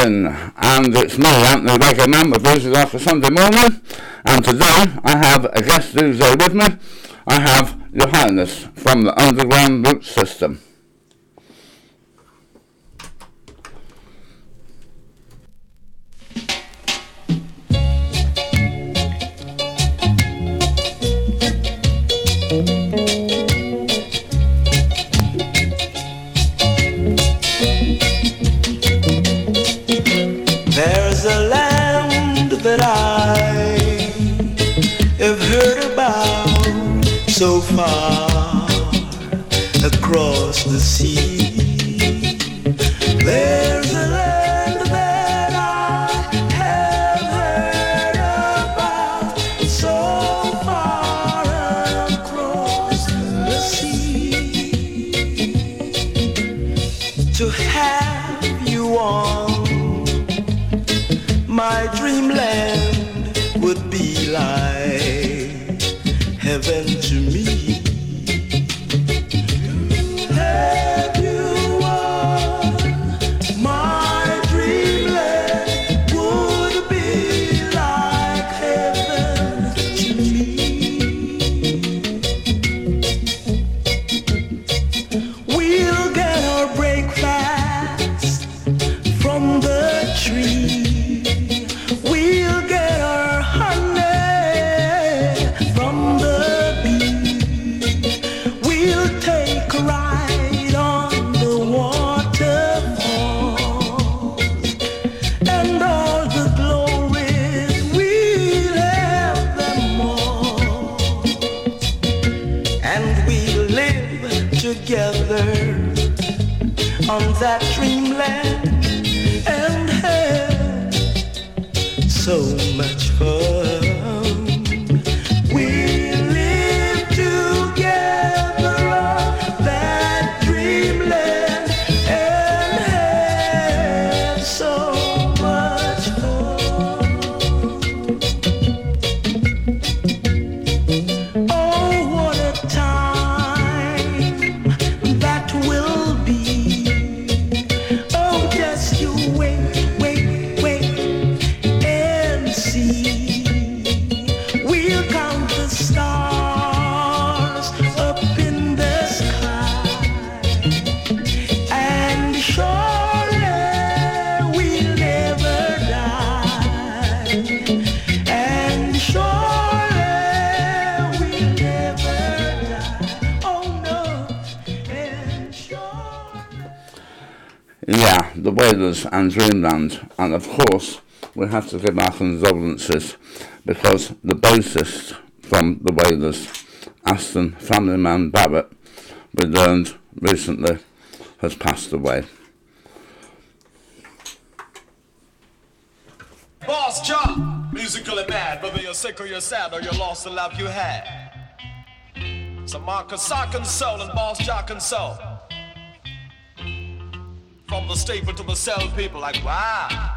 And it's me, Anthony Reggae Man, with Blues after Sunday morning. And today I have a guest who's uh, with me. I have Johannes from the Underground Root System. And Dreamland, and of course we have to give our condolences because the bassist from the Wailers, Aston Family Man Barrett, we learned recently has passed away. Boss John, musically mad, whether you're sick or you're sad or you lost the love you had. So Marcus Sock and Soul and Boss Jock and Soul. From the staple to the cell, people like, wow.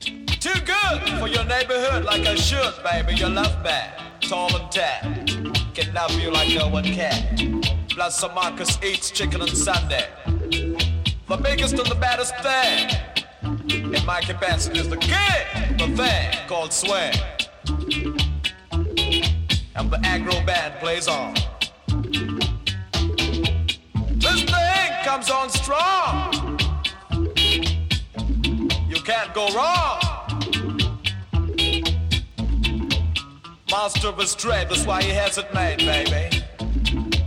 Too good for your neighborhood, like I should, baby. Your love bad, tall and tan. Can love you like no one can. Plus, some Marcus eats chicken on Sunday. The biggest and the baddest thing in my capacity is the king, the thing called swing. And the aggro band plays on. This thing comes on strong. You can't go wrong. Monster of his trade, that's why he has it made, baby.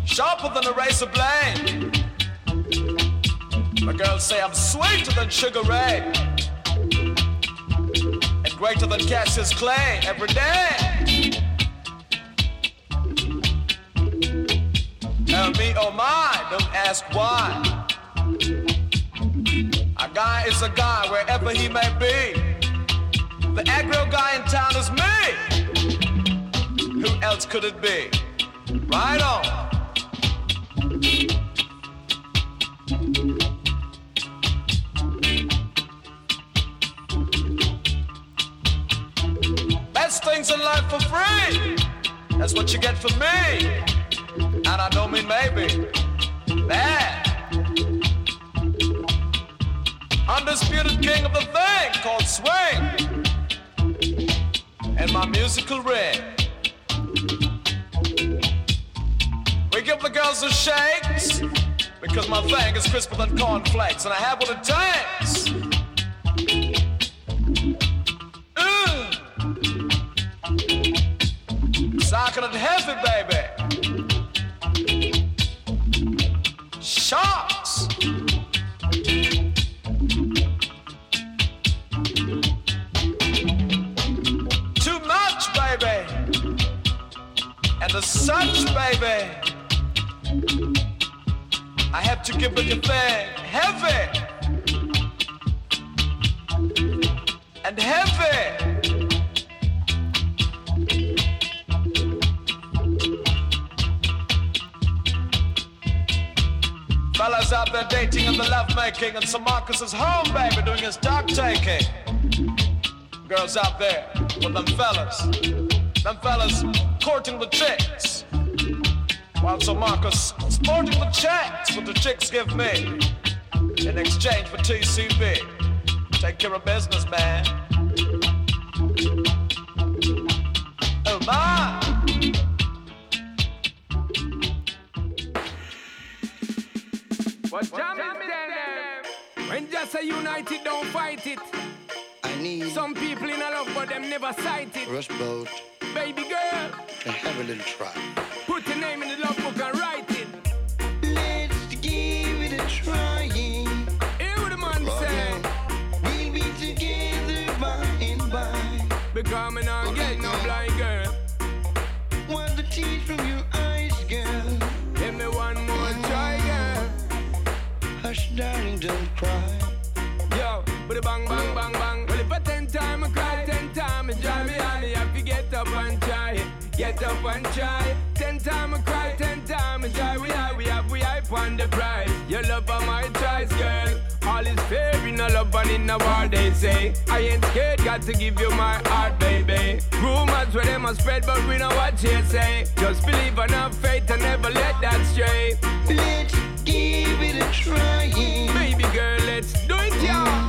Sharper than a razor blade. My girls say I'm sweeter than Sugar Ray. And greater than Cassius Clay every day. Tell me, oh my, don't ask why. A guy is a guy wherever he may be. The aggro guy in town is me. Who else could it be? Right on. Best things in life for free. That's what you get from me. And I don't mean maybe. Bad. Undisputed king of the thing called swing. And my musical ring. We give the girls the shakes because my thing is crisper than cornflakes and I have what it takes. Ooh. Socking it heavy, baby. The such, baby. I have to give it your thing heavy. And heavy. Fellas out there dating and the love making, and Sir Marcus is home, baby, doing his dog taking. Girls out there with them fellas, them fellas courting the chicks, while Sir Marcus sporting the checks what the chicks give me in exchange for TCB. Take care of business, man. Oh my! But jam it tell them. When just a united don't fight it. I need Some people in a love but them never sight it. rush boat Baby girl, to have a little try. put your name in the love book and write it. Let's give it a try. Hear what the man say. We'll be together by and by. Because me not get no blind girl. Want the tears from your eyes, girl. Give me one more try, girl. Hush, darling, don't cry. Yo, but bang bang bang bang. Get up and try. Ten time I cry, ten time I try. We have, we have, we hype on the prize. Your love are my choice, girl. All is fair in a love and in a war, they say. I ain't scared, got to give you my heart, baby. Rumors where them a spread, but we know what you say. Just believe and have faith and never let that stray. Let's give it a try. Baby girl, let's do it, y'all.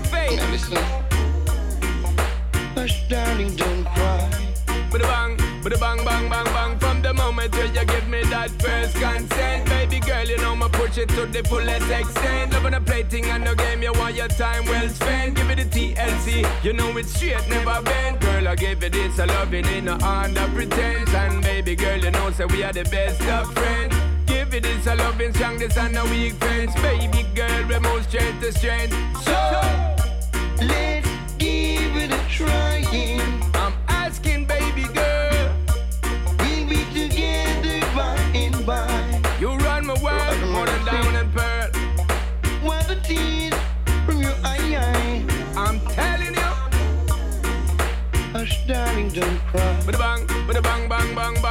Faith. Now listen. Hush, darling, don't cry. Bada bang, bada bang, bang, bang, bang. From the moment where you give me that first consent, baby girl, you know me push it to the fullest extent. Loving the plating and the game, you want your time well spent. Give me the TLC, you know it's straight, never bend. Girl, I gave you this, I love it in no under pretense. And baby girl, you know say we are the best of friends. It this, I love it strong, this and no weak friends. Baby girl, we move strength to strength. So, Let's give it a try. I'm asking, baby girl. We'll be together by and by. You run my world more than down and pearl. Wipe the tears from your eye. I'm telling you. Hush, darling, don't cry. Bada bang, bada bang, bang, bang, bang.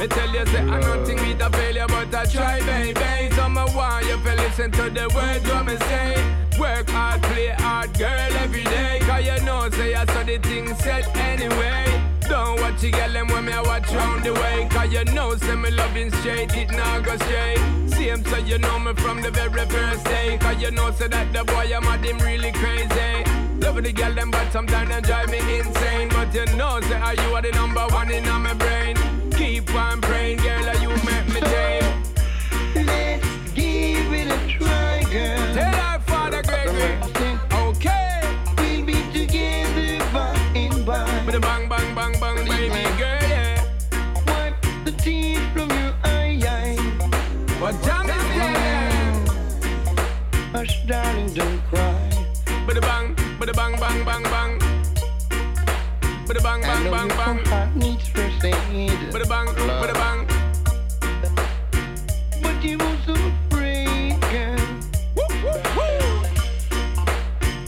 Me tell you, say I'm nothing with a failure, but I try, baby. So I want you to listen to the words what me say. Work hard, play hard, girl, every day. Cause you know, say I saw the thing set anyway. Don't watch you girl them when me I watch round the way. Cause you know, say me loving straight, it not go straight. Same, so you know me from the very first day. Cause you know, say that the boy I'm at him really crazy. Love the girl them, but sometimes they drive me insane. But you know, say are you are the number one in my brain. Keep on praying, girl, or you make me day. Let's give it a try, girl. Tell our father Gregory, okay. We'll be together by and by. With a bang, bang, bang, bang, baby girl, yeah. Wipe the tears from your eye. What time is it? Hush, darling, don't cry. A bang, a bang, bang, bang, bang. A bang, bang, bang, bang. Heart needs first aid. With a bang, with a bang. But you were so afraid, girl. Woo, woo,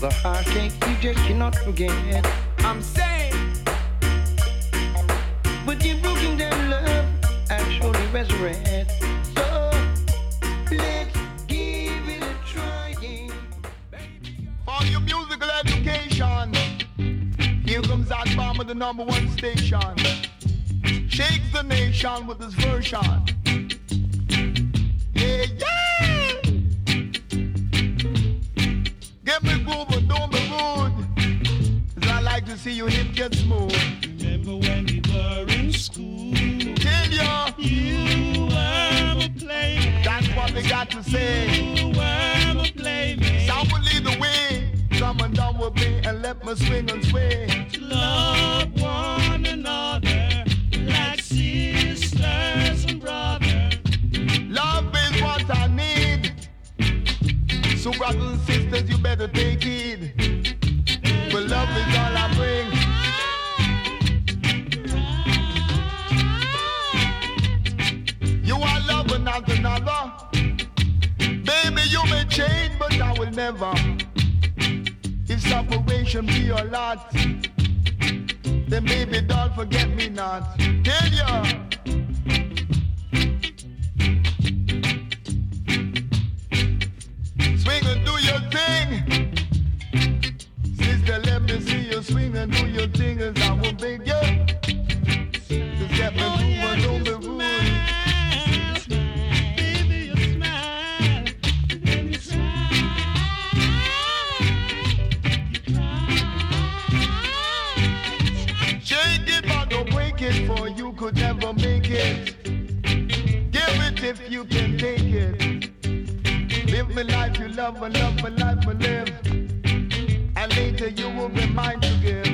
woo. heartache you just cannot forget. I'm saying, But your broken down love actually resurrect. So let's give it a try. For your musical education, here comes that bomb with the number one station. Shakes the nation with his version. Yeah, yeah! Get me grooving, don't be rude. 'Cause I like to see your hip get smooth. Remember when we were in school? Kill ya! You were a playmate. That's what they got to say. You were a playmate. Sound will lead the way. Come on down with me and let me swing and sway. Love one another So brothers and sisters, you better take heed. But love is all I bring. You are loving not another. Baby, you may change, but I will never. If separation be your lot, then baby, don't forget me not. Tell ya. And do your thing as I will beg you. Just get me moving, don't be rude. Baby, you smile. When you Shake it, but don't break it, for you could never make it. Give it if you can take it. Live my life you love and love my life I live. And later you will be mine to give.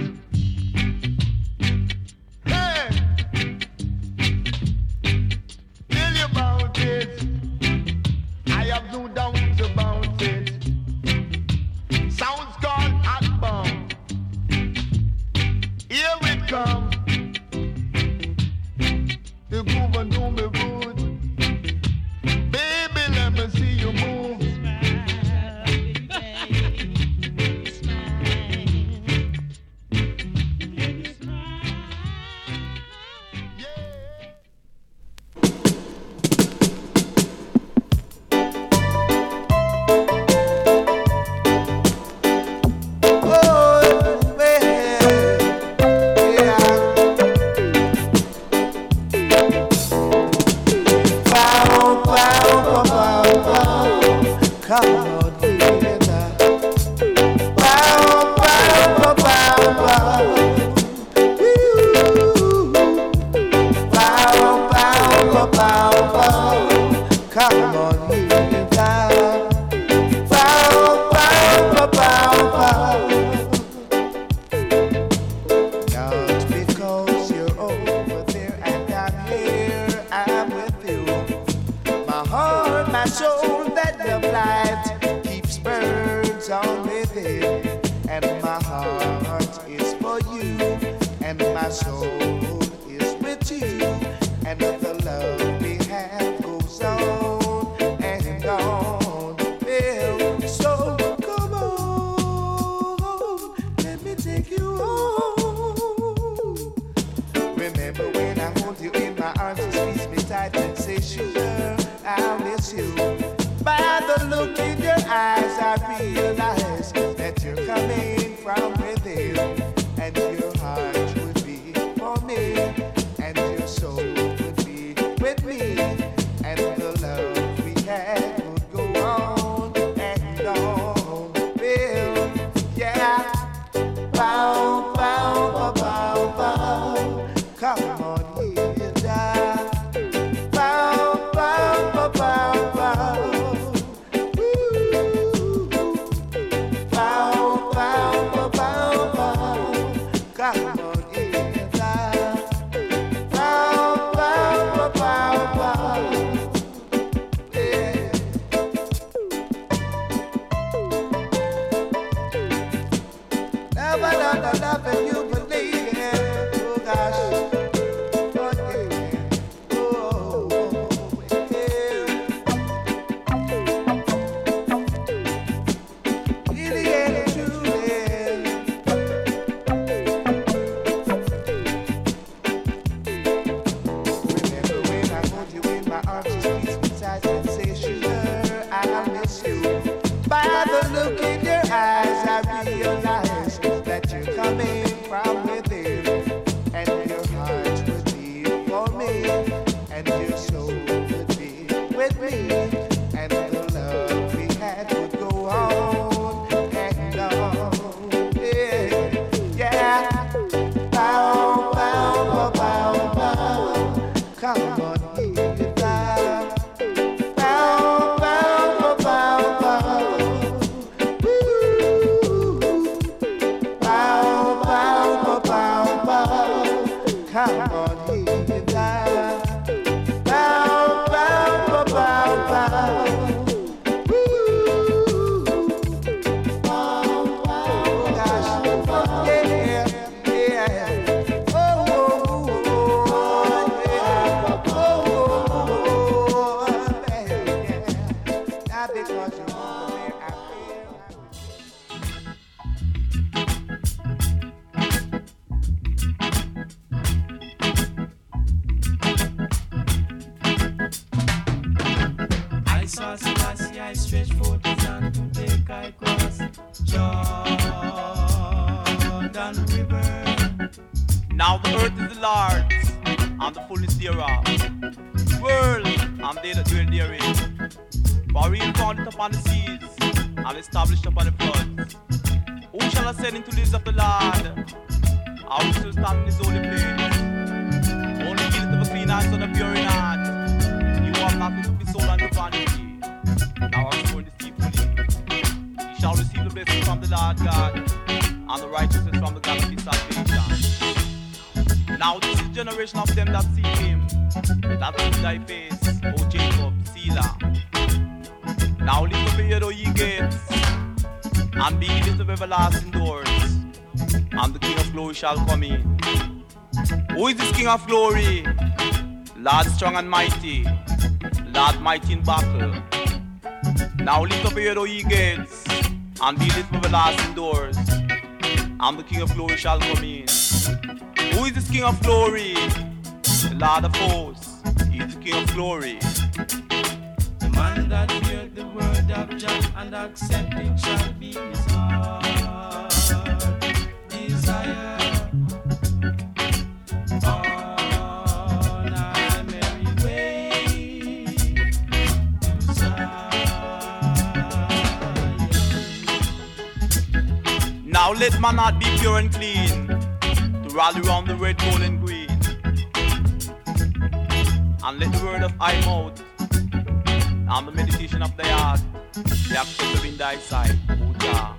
King of glory? Lord strong and mighty, Lord mighty in battle. Now lift up your ye gates, and be lifted of everlasting doors, and the King of glory shall come in. Who is this King of glory? The Lord of hosts. He is the King of glory. The man that heard the word of Jah and accept it shall be his heart desire. Now let man not be pure and clean to rally round the red, gold, and green. And let the word of thy mouth and the meditation of thy heart be acceptable in thy sight, O Jah.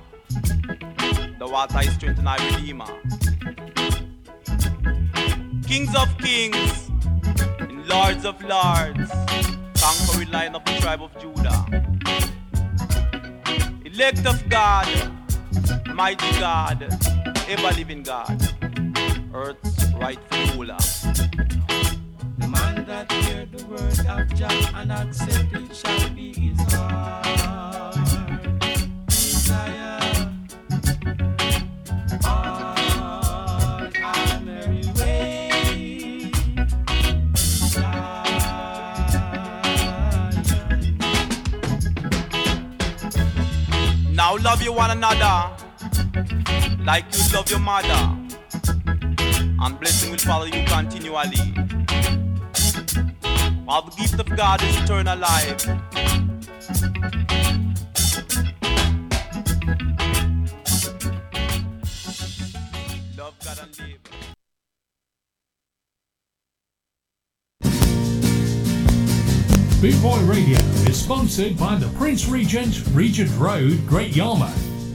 Thou art thy strength and thy redeemer. Kings of kings, and lords of lords, conquering line of the tribe of Judah. Elect of God, mighty God, ever living God, earth's rightful ruler. The man that hear the word of Jah and accept it shall be his heart desire. On our merry way Zion. Now love you one another like you love your mother, and blessing will follow you continually. While the gift of God is eternal life. Boot Boy Radio is sponsored by the Prince Regent, Regent Road, Great Yarmouth.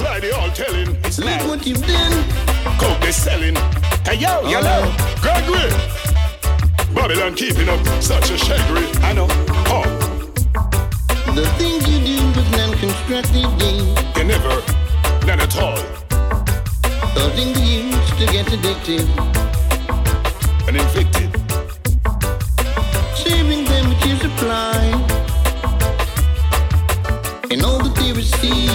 it's like they all telling. It's like what you've done. Coke they selling. Hey yo, yellow, oh. Gregory. Babylon keeping up such a shaggery. I know. Huh, The things you do with non-constructive gain, you never, none at all. causing the youth to get addicted, And inflicted. saving them with your supply. And all that they receive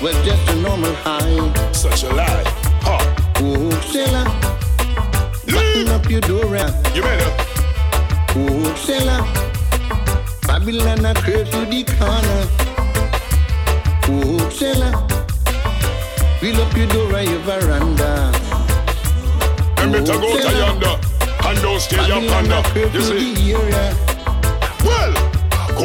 was just a normal high. Such a lie. Huh. Oh, seller, button up your door. You better. Oh, seller, Babylon a curse you the corner. Oh, seller, fill up your door and your veranda. And better oh, go to yonder. And don't stay up under. You see? Well,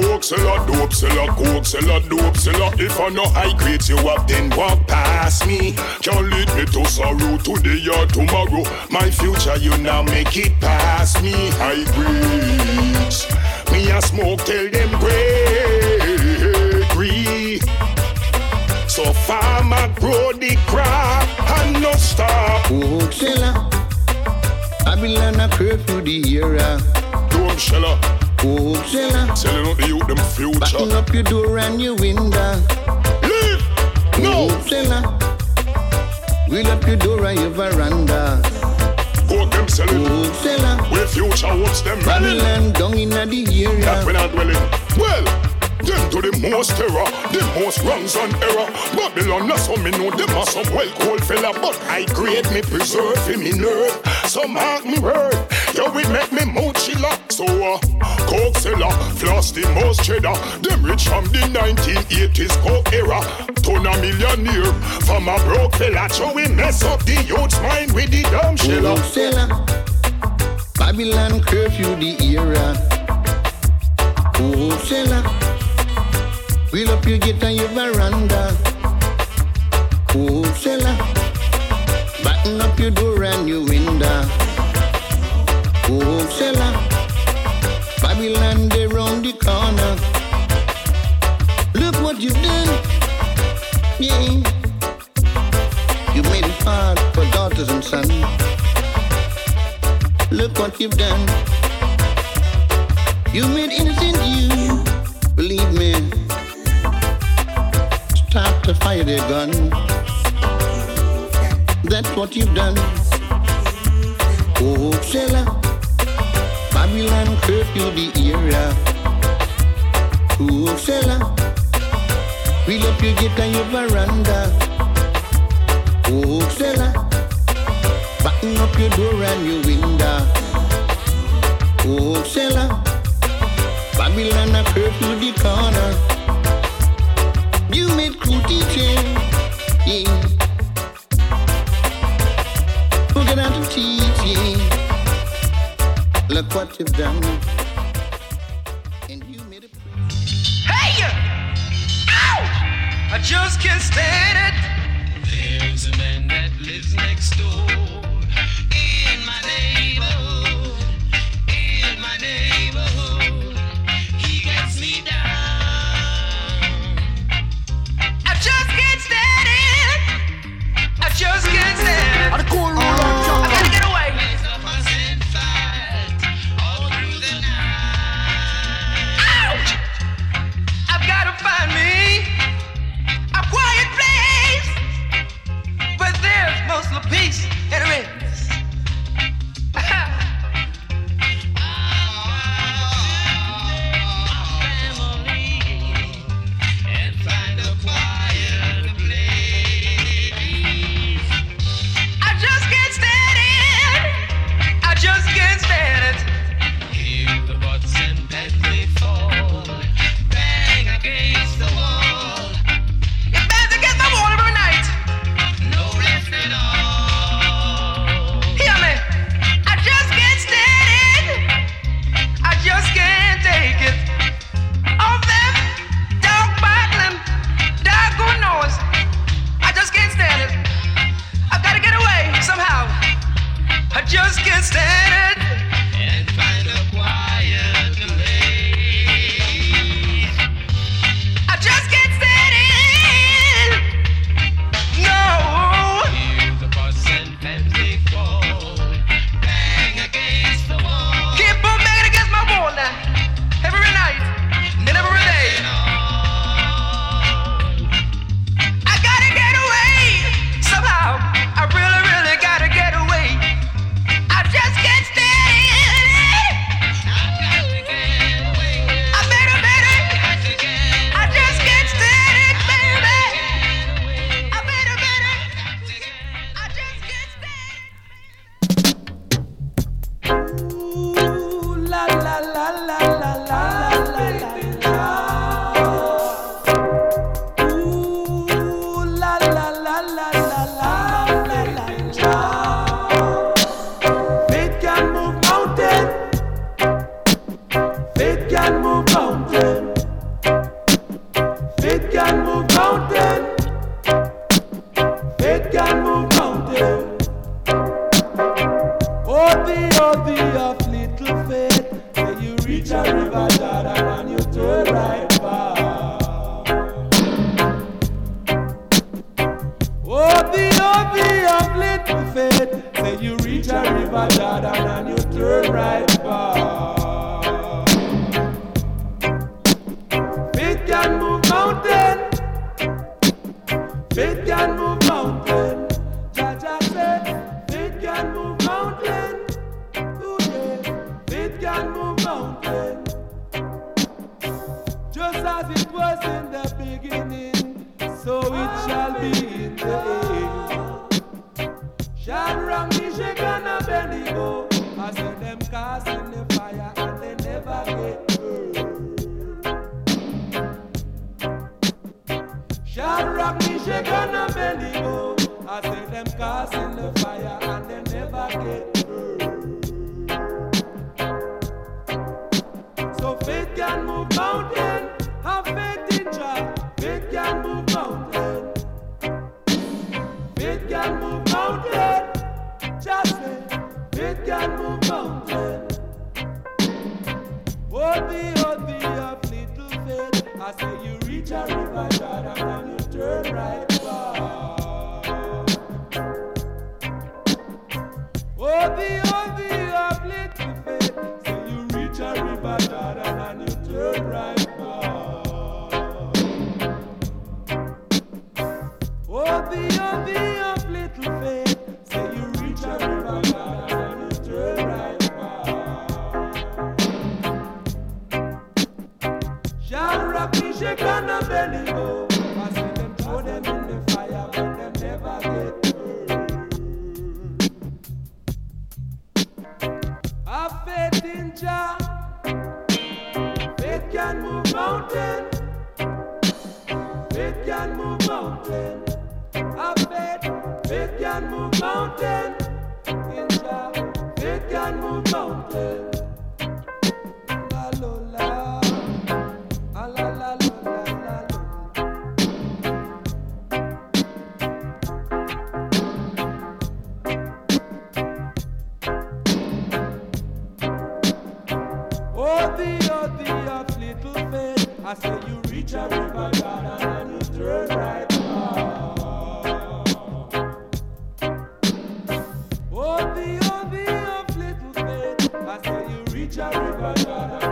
coke seller, dope seller, coke seller, dope seller. If I know high grades you have, then walk past me. Can't lead me to sorrow today or tomorrow. My future, you now make it past me. High grades. Me a smoke till them Gregory. So farmer grow the crop and no stop. Oh, seller. Babylon a curfew the area. Don't sheller. Oh, seller. Selling out the youth them future. Button up your door and your window. Leave. No. Seller. Wheel up your door and your veranda. Go them selling. Seller. Where future what's them running? Babylon down in the area. That when I dwelling. Well, them to the most terror, the most wrongs and error. Babylon, that's how me know them are some well cold fella, but I create me preserve in me nerve. So mark me word, yo it make me mood chiller. So uh, coke seller, floss the most cheddar. Them rich from the 1980s coke era. Turn a millionaire from a broke fella. So we mess up the youth's mind with the dumb. Oh, seller. Babylon curfew the era. Oh, seller. Wheel up your gate and your veranda. Oh, seller. Button up your door and your window. Oh, seller. Babylon, they round the corner. Look what you've done. Yeah. You made it hard for daughters and sons. Look what you've done. You made innocent you. Believe me. Start to fire their gun. That's what you've done. Oh, sailor. Babylon curfew the area. Oh, sailor. Wheel up your gate and your veranda. Oh, sailor. Button up your door and your window. Oh, sailor. Babylon a curfew the corner. You made cool teaching. Yeah. Forget how to teaching. Look what you've done. And you made a Hey! Ow! I just can't stand it. There's a man that lives next door. Reach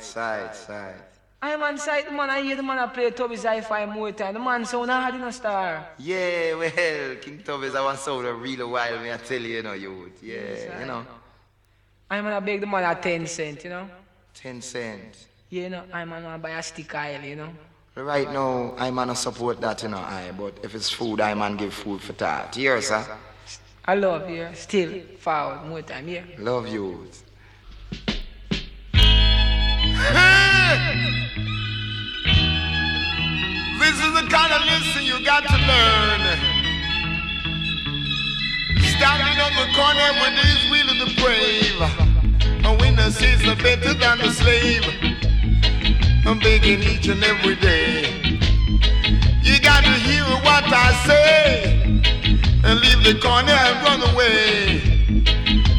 Side, side, side. I'm on site, the man I hear the man I play Tubby's hi-fi more time. The man sound hard in a star. Yeah, well, King Tubby's I want sound a real while, me I tell you, you know, youth. Yeah, Yes, you know. I'm gonna beg the man at 10 cent, you know. 10 cents. Yeah, you know, I'm gonna buy a stick oil, you know. Right now, I man support that, you know, I, but if it's food, I man give food for that. Here, sir. I love you. Still forward more time, yeah. Love you. This is the kind of lesson you got to learn. Standing on the corner when there's really the brave. A winner sees the better than the slave. I'm begging each and every day. You gotta hear what I say and leave the corner and run away.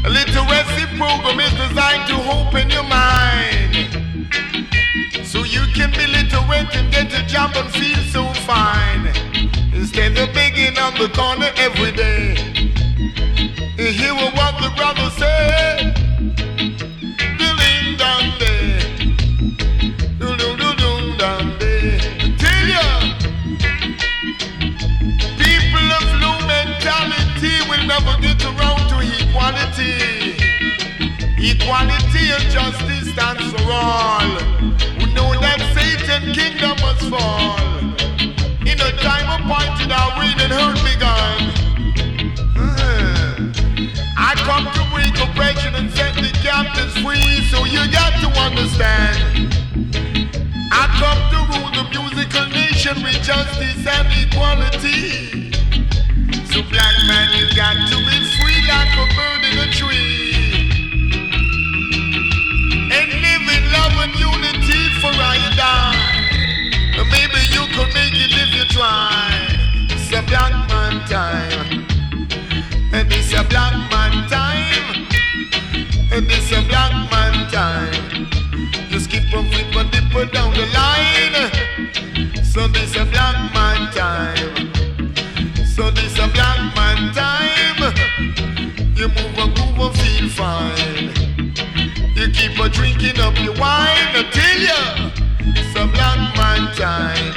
A literacy program is designed to open your mind can be literate and get a job and feel so fine. Instead of begging on the corner every day. You hear what the brother say. People of low mentality will never get around to equality. Equality and justice stands for all fall. In the time appointed, our reading hurt begun. Mm-hmm. I come to bring correction and set the captives free, so you got to understand. I come to rule the musical nation with justice and equality. So black man, you got to be free like a bird in a tree. And live in love and unity for I die try. It's a black man time. And it's a black man time. And it's a black man time. Just keep on flipping people down the line. So this a black man time. So this a black man time. You move and groove and feel fine. You keep on drinking up your wine until you. It's a black man time.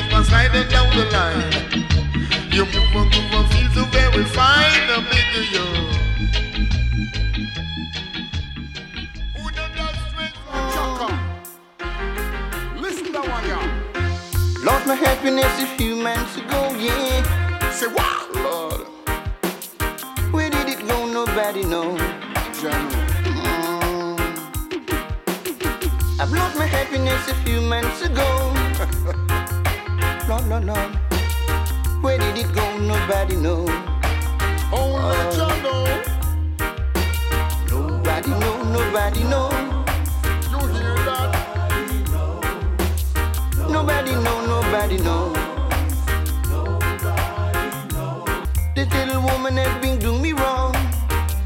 rock and slip and down the line. You move and move and feel the so very fine. A big you. Listen to one, y'all. Lost my happiness a few months ago, yeah. Say what? Lord. Where did it go? Nobody knows. Mm. I've lost my happiness a few months ago. Lord, Lord, Lord. Where did it go? Nobody knows. Only Jah know. Oh, um, nobody know, nobody know. You hear that? I know Nobody knows nobody know, nobody know. This little woman has been doing me wrong.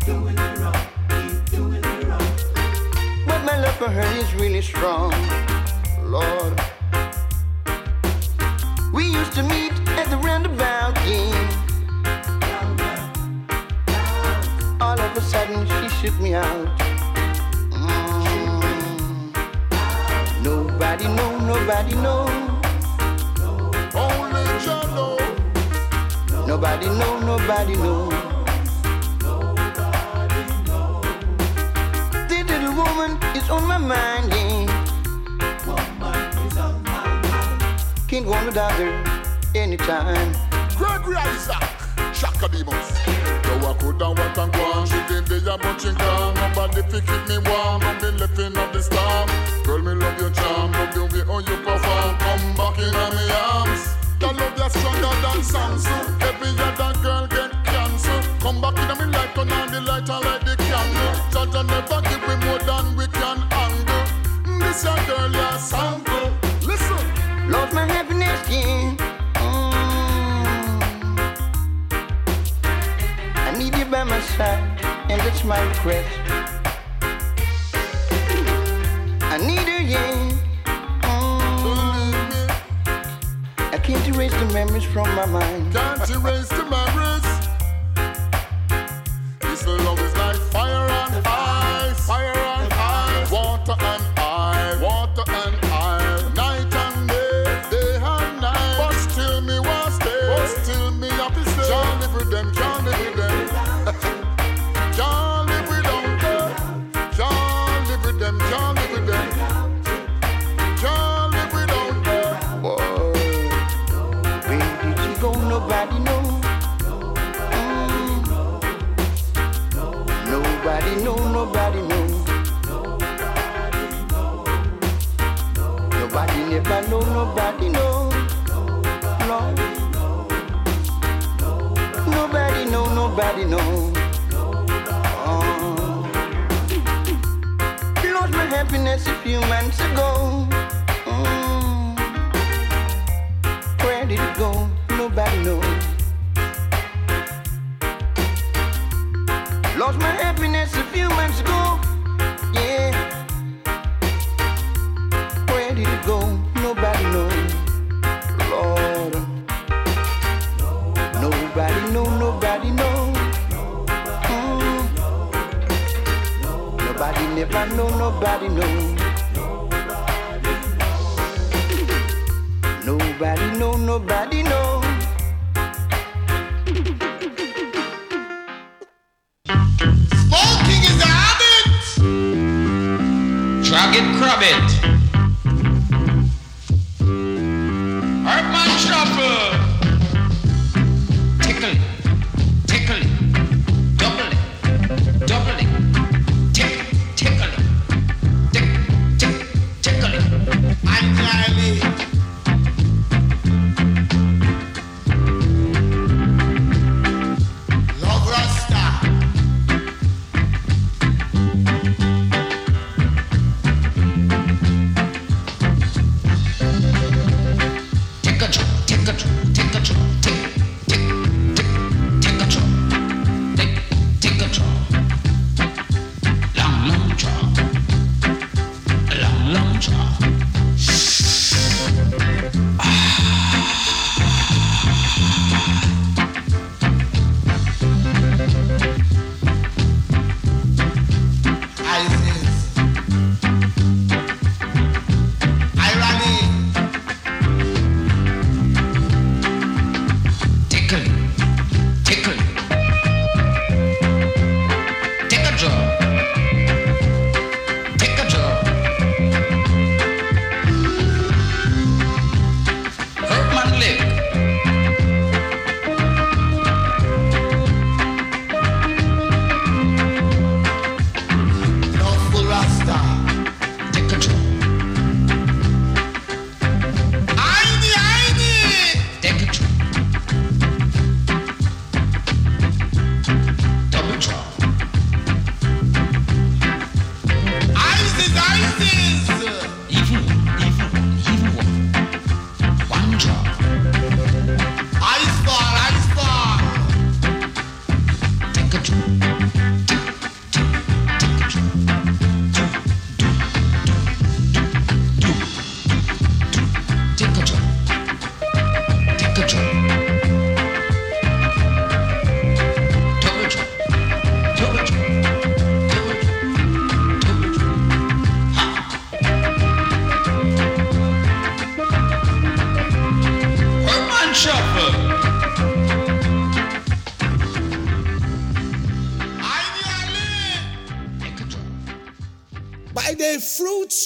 Doing it wrong, keep doing it wrong. But my love for her is really strong. Lord. Used to meet at the roundabout, yeah. All of a sudden she shook me out. Mm. Nobody know, nobody know. Only Jah know. Nobody know, nobody know. This little woman is on my mind, yeah. Can't go on without her anytime. Gregory Isaac, Chaka Demus. Yo, I could have what and go on. She did the bunching calm. Nobody fi keep me warm. Don't be left in of the storm. Girl, me love your charm. Love the way how you perform. Come back in on me arms. That love you stronger than Samsung. Every other girl get cancer. Come back in on me light, turn on the light and light the candle. Judge and never give me more than we can handle. This your girl, your sample. Listen. Lost my yeah. Mm. I need you by my side, and that's my request. I need her, yeah. Mm. I can't erase the memories from my mind. Can't erase the memories.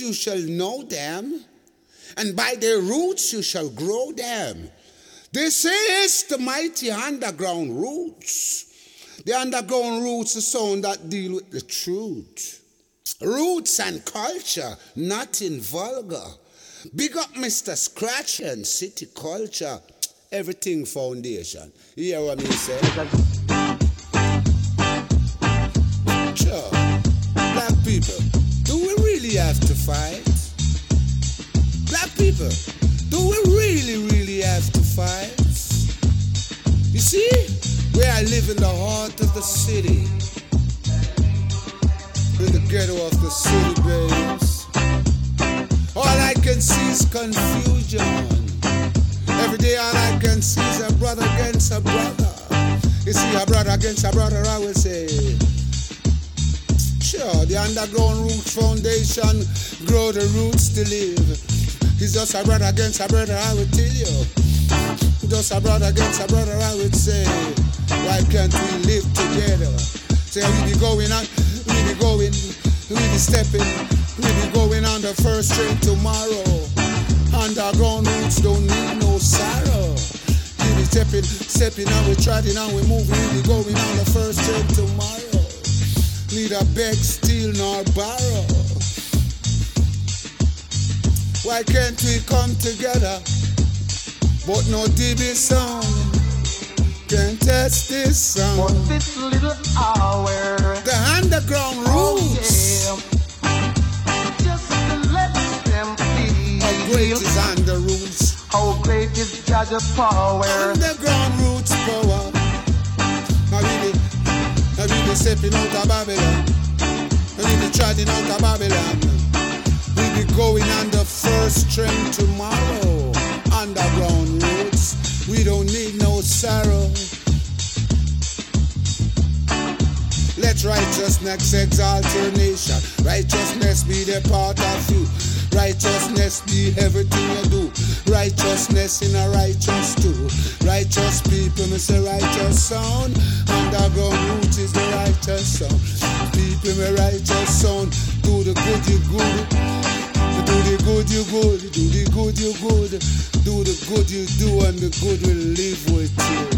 You shall know them, and by their roots you shall grow them. This is the mighty underground roots. The underground roots, are sound that deal with the truth. Roots and culture, nothing vulgar. Big up Mr. Scratch and City Culture. Everything foundation. You hear what me say? Do we really, really have to fight? You see, where I live in the heart of the city, in the ghetto of the city, babes. All I can see is confusion. Every day all I can see is a brother against a brother. You see, a brother against a brother, I will say. Sure, the underground root foundation grow the roots to live. It's just a brother against a brother, I will tell you. Just a brother against a brother, I would say. Why can't we live together? Say we be going on, we be going, we be stepping, we be going on the first train tomorrow. Underground roots don't need no sorrow. We be stepping, stepping and we trotting and we moving, we be going on the first train tomorrow. A beg, steal nor borrow. Why can't we come together? But no DB song can test this song. For this little hour. The underground roots. Oh, yeah. Just to let them feel. How great is under roots? How great is God's power? Underground roots power. I really, I really stepping out of Babylon. I really trotting out of Babylon. Going on the first train tomorrow. Underground roots. We don't need no sorrow. Let righteousness exalt your nation. Righteousness be the part of you. Righteousness be everything you do. Righteousness in a righteous too. Righteous people, me say righteous sound. Underground root is the righteous sound. People, me righteous sound. Do the good you good. Do the good you good. Do the good you good. Do the good you do, and the good will live with you.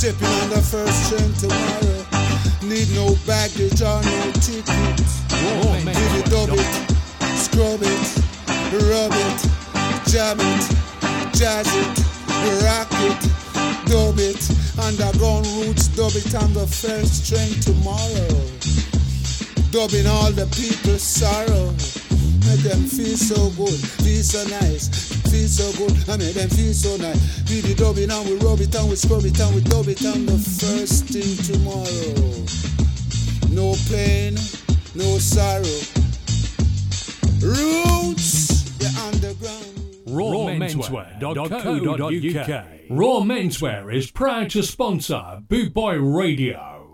Tipping on the first train tomorrow. Need no baggage or no ticket. Oh, Did it, dub it, scrub it, rub it, jam it, jazz it, rock it, dub it. Underground roots, dub it on the first train tomorrow. Dubbing all the people's sorrow. Make them feel so good, feel so nice, feel so good, I make them feel so nice. We the dubbing and we rub it and we scrub it and we dub it on the first thing tomorrow. No pain, no sorrow. Roots, the underground. rawmenswear.co.uk. Raw Menswear is proud to sponsor Boot Boy Radio.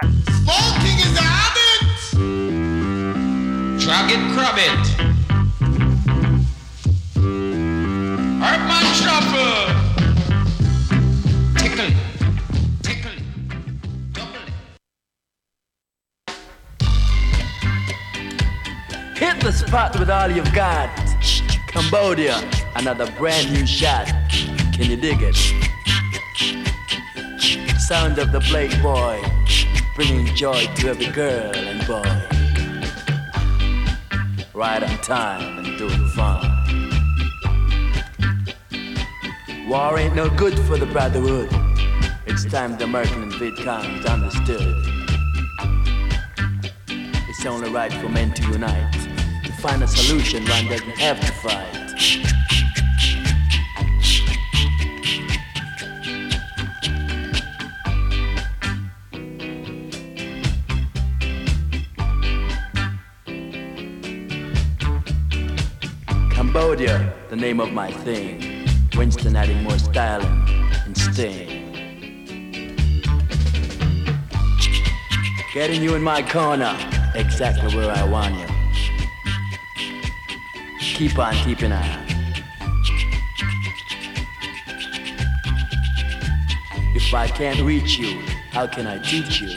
Smoking is a habit. Drag it, crab it. Hurt my shuffle. Tickle. Tickle. Hit the spot with all you've got. Cambodia, another brand new shot. Can you dig it? Sound of the playboy, bringing joy to every girl and boy. Right on time and doing fine. War ain't no good for the brotherhood. It's time the American and Viet Congs understood. It's only right for men to unite to find a solution one doesn't have to fight. The name of my thing. Winston adding more style and sting. Getting you in my corner, exactly where I want you. Keep on keeping on. If I can't reach you, how can I teach you?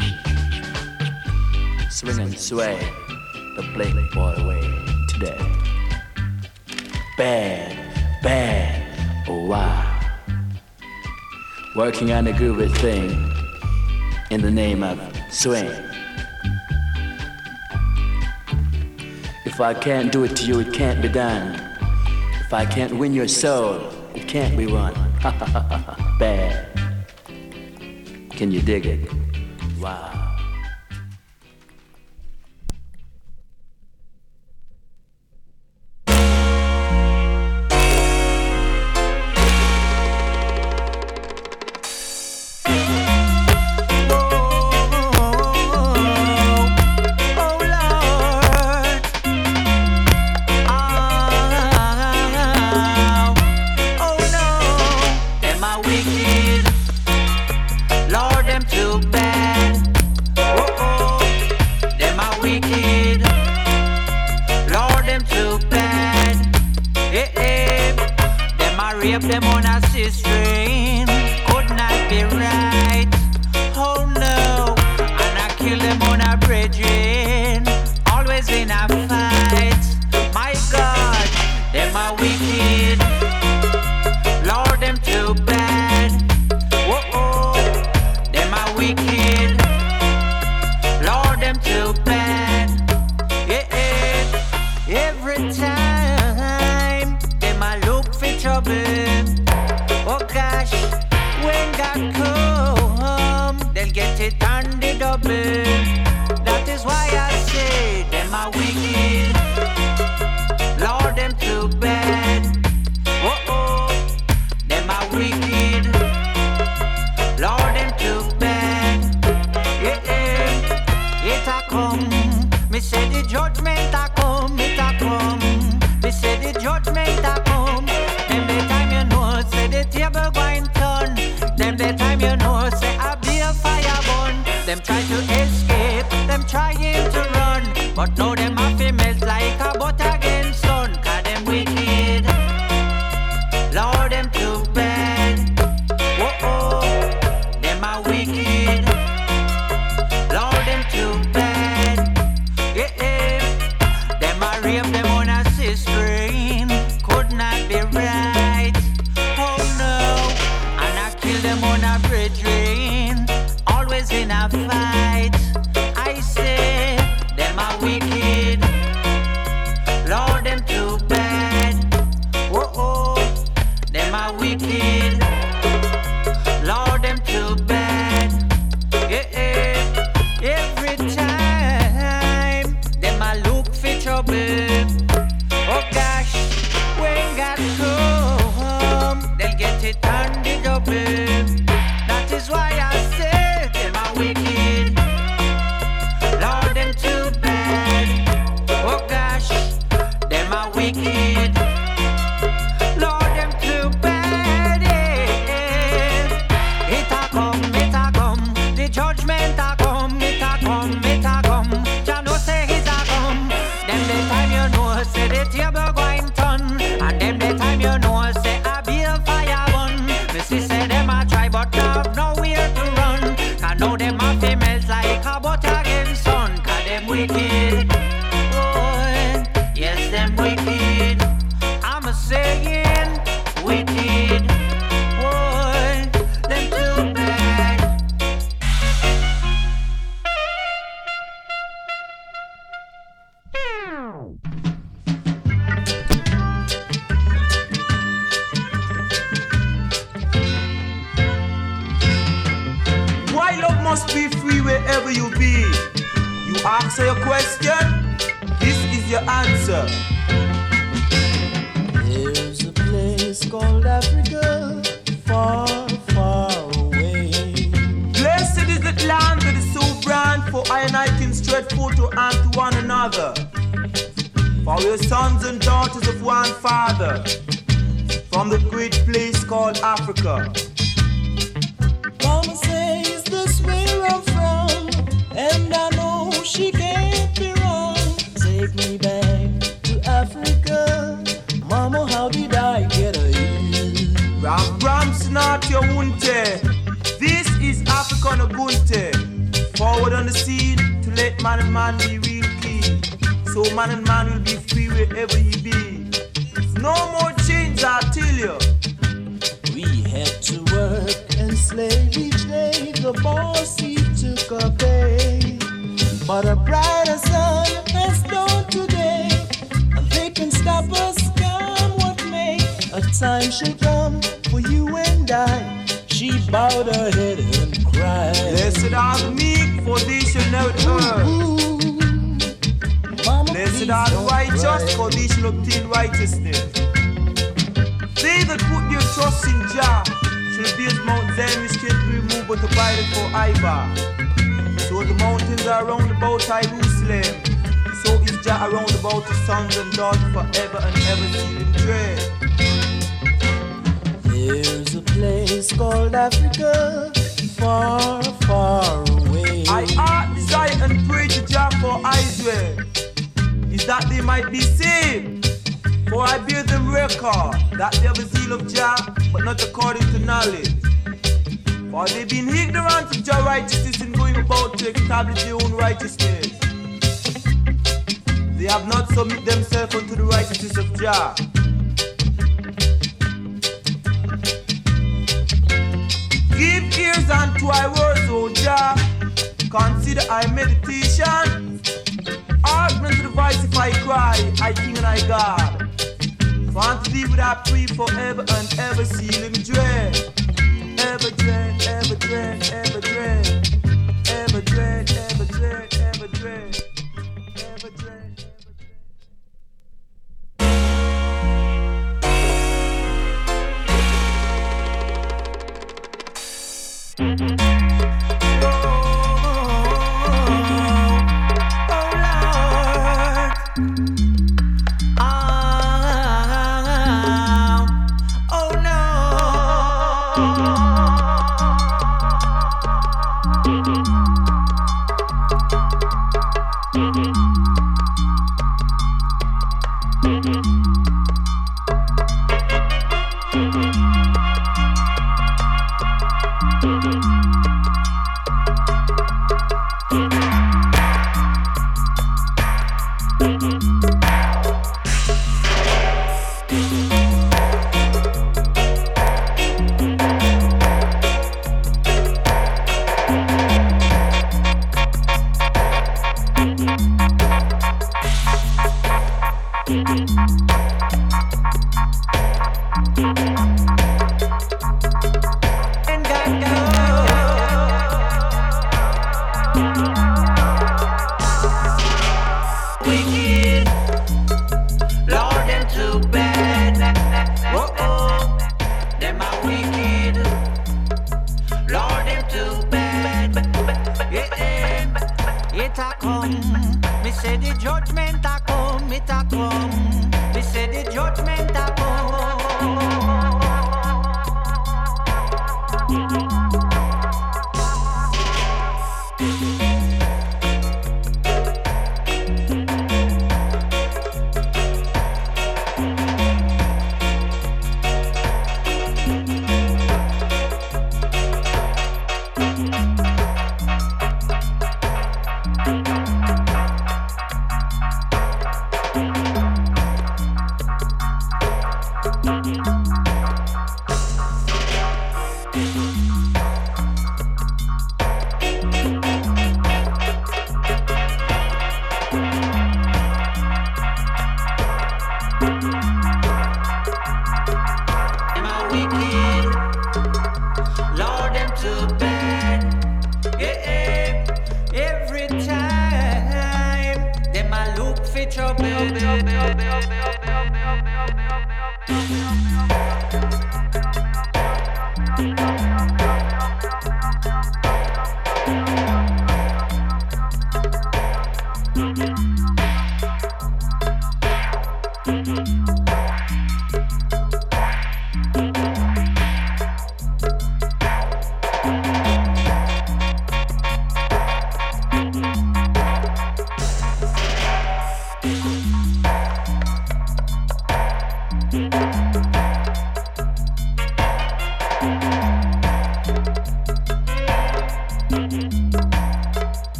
Swing and sway the Blake boy way today bad, bad, oh wow. Working on a groovy thing in the name of swing. If I can't do it to you, it can't be done. If I can't win your soul, it can't be won. bad. Can you dig it? Wow. our brethren, always in a fight. I say, them are wicked. Give ears unto I words, O Jah. Consider I meditation. Augment the voice if I cry, I King and I God. For unto live without I forever and ever, seal him dread. Ever dread, ever dread, ever dread. Ever dread, ever dread, ever dread.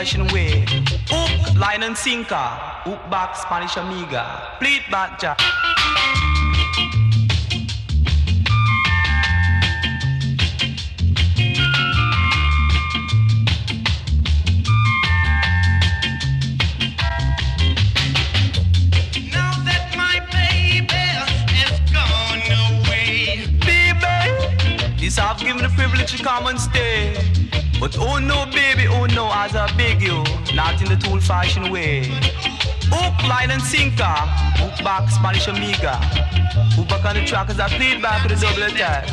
In way. Hook, line and sinker, hook back, Spanish amiga, pleat back, jack. Now that my baby has gone away. Baby, this I've given the privilege to come and stay. But oh no, baby, oh no, as I beg you, not in the too old-fashioned way. Hook, line and sinker, hook back, Spanish amiga. Hook back on the track as I played back with a double attack.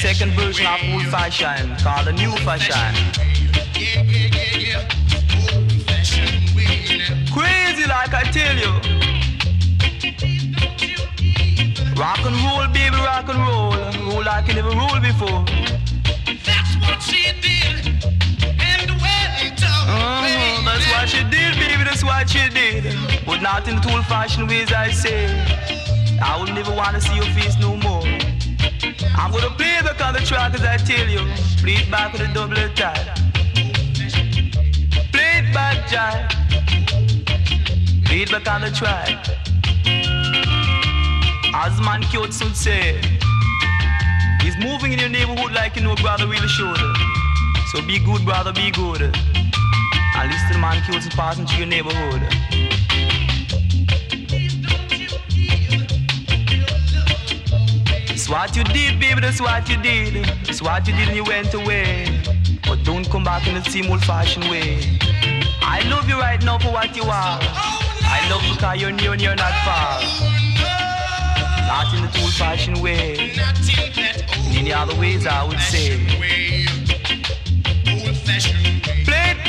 Second version of old fashion, called the new fashion. Crazy like I tell you. Rock and roll, baby, rock and roll. Roll like you never rolled before. What she did, baby, that's what she did. But not in the old fashioned ways, I say. I would never wanna see your face no more. I'm gonna play back on the track as I tell you. Play it back with a double attack. Play it back, Jack. Play it back on the track. As man cute would say, he's moving in your neighborhood like you know brother really should. So be good, brother, be good. And listen to the man cute passing through your neighborhood. It's what you did, baby, that's what you did. It's what you did and you went away. But don't come back in the same old fashioned way. I love you right now for what you are. I love you because you're near and you're not far. Not in the old fashioned way. In any other ways, I would say.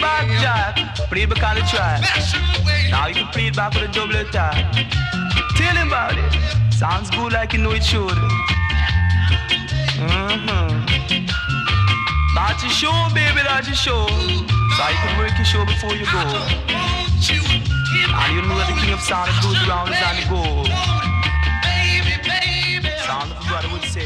Back, Jack. Play back on the track. Now you can play it back with a double attack. Tell him about it. Sounds good like you know it should. Mm-hmm. That's your show, baby, that's your show. So you can work your show before you go. And you know the king of sound that goes around is on the go. Sound of the brother would say.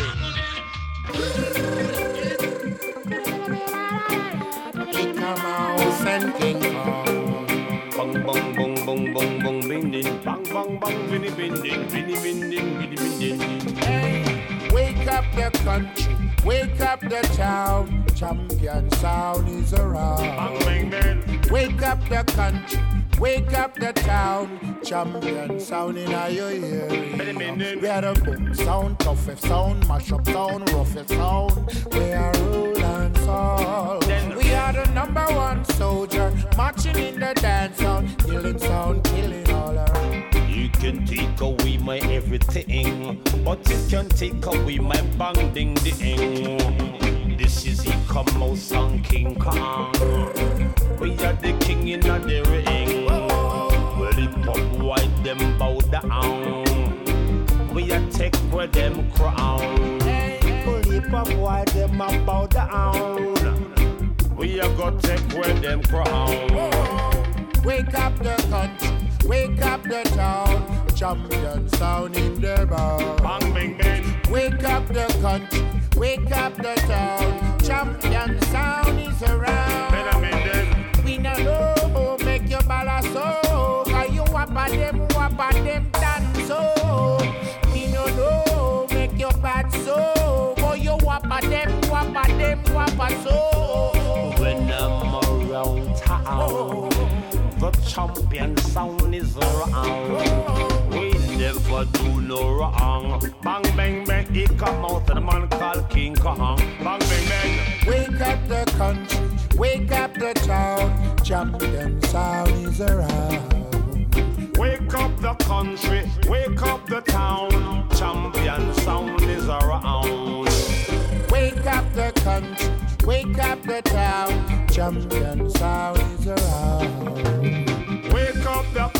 Bang bang bang binny bing ding binny bing ding binny bing ding. Hey, wake up the country, wake up the town. Champion sound is around. Bang bang bang. Wake up the country, wake up the town. Champion sound in your hearing. We are the boom sound, toughest sound, mash up sound, roughest sound. We are roll and soul. We are the number one soldier, marching in the dance sound, killing sound, killing all around. Can take away my everything, but you can take away my bang ding ding. This is the come out song King Kong. We are the king in the ring. Well, it pop white them bow down. We are take where them crown. Pull it up white them bow down. We are go take where them crown. Wake up the country, wake up the town. Champion sound in the bar. Bang bang bang. Wake up the country, wake up the town. Champion sound is around. We no know, make your ballast so. Cause you wappa them, wappa them dance so. We no know, make your bad so. Boy, you wappa them, wappa them, wappa so. champion sound is around. We never do no wrong. Bang bang bang, he come out and man called King Kong. Bang bang bang. Wake up the country, wake up the town. Champion sound is around. Wake up the country, wake up the town. Champion sound is around. Wake up the country, wake up the town. Champion sound is around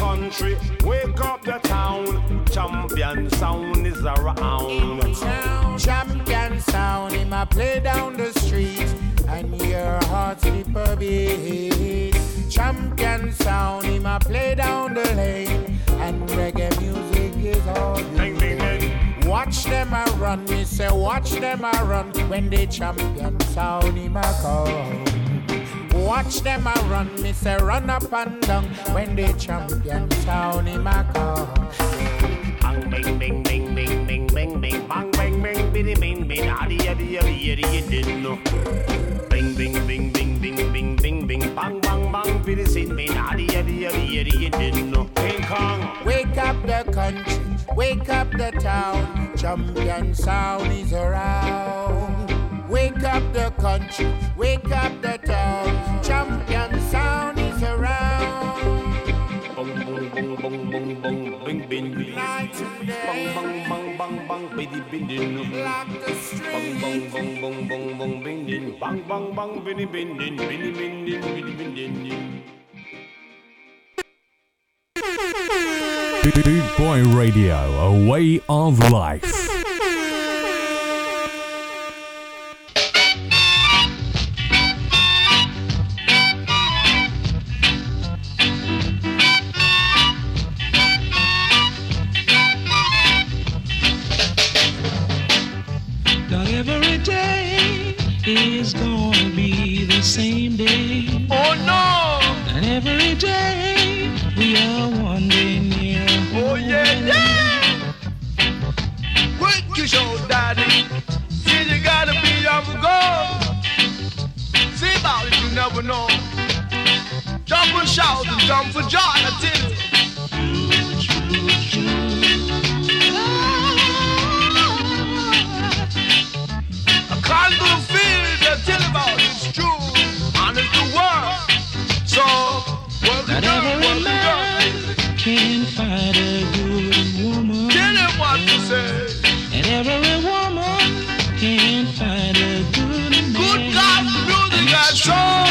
country, wake up the town. Champion sound is around. Champion sound, him a play down the street, and your heart skip a beat. Champion sound, him a play down the lane, and reggae music is all you need. Watch them a run, me say watch them a run when the champion sound him a come. Watch them a run, me say run up and down when the champion sound him a come. Bang, bing, bing, bing, bing, bing, bing, bing, bang, bang, bang, biddy, bing, bing, addy, addy, addy, addy, you didn't know. Bing, bing, bing, bing, bing, bing, bing, bing, bang, bang, bang, biddy, sin, bing, addy, addy, addy, addy, you didn't know. King Kong. Wake up the country, wake up the town. Champion sound is around. Wake up the country, wake up the town. Champion sound is around. Bong, bong, bong, bong, bong, bong, bing, bing, bing. Bang, bang, bang, bang, bang, biddy, biddy, no. Bang, bang, bang, bang, bang, bang, bing, ding. Bang, bang, bang, biddy, bing, ding, biddy, bing, ding, biddy, bing, ding, ding. Boot Boy Radio, a way of life. You show daddy. See, you gotta be on the go. See about it, you never know. Jump and shout and jump for joy, I you. I climb to the tell about it's true. And it's the world. So, show.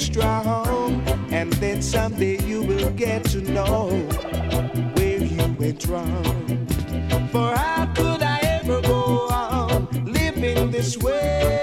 strong, and then someday you will get to know where you went wrong. For how could I ever go on living this way?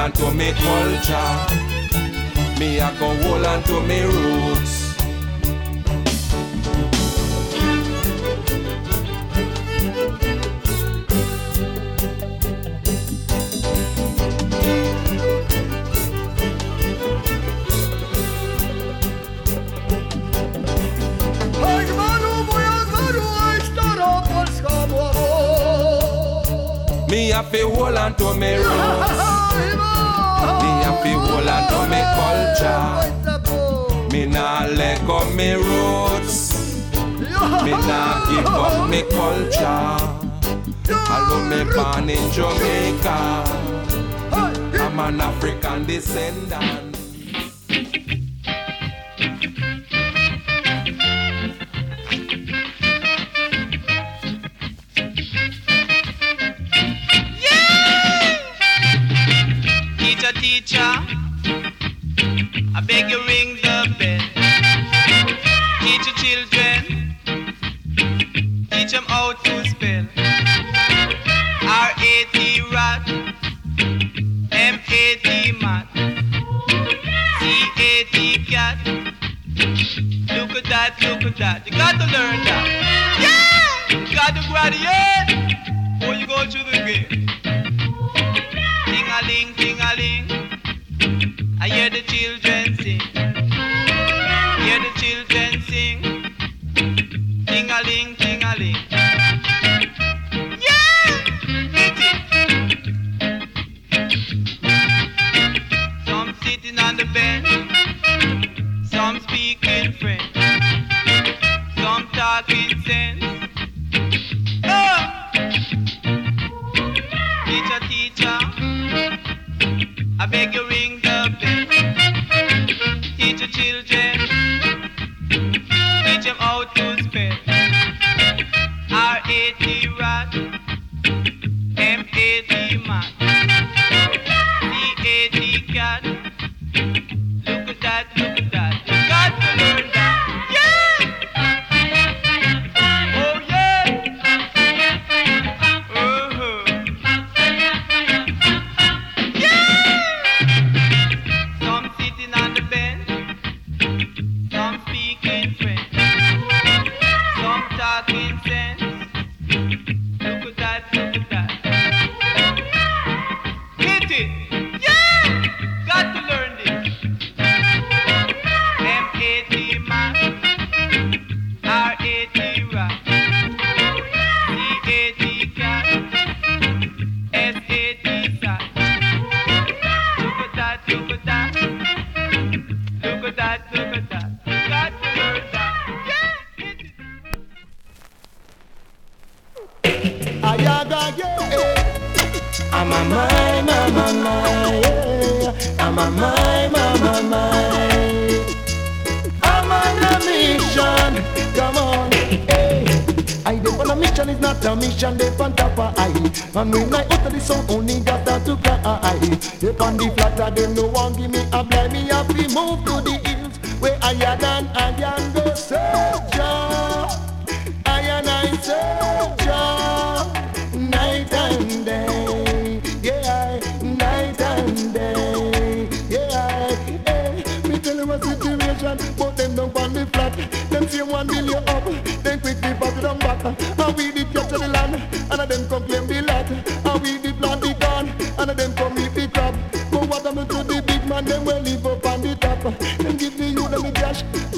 on to me culture. Me I go hold on to me roots. Me have to hold on to me roots. Me happy whole and know me culture. Me nah let go me roots. Me nah give up me culture. I love me born in Jamaica. I'm an African descendant.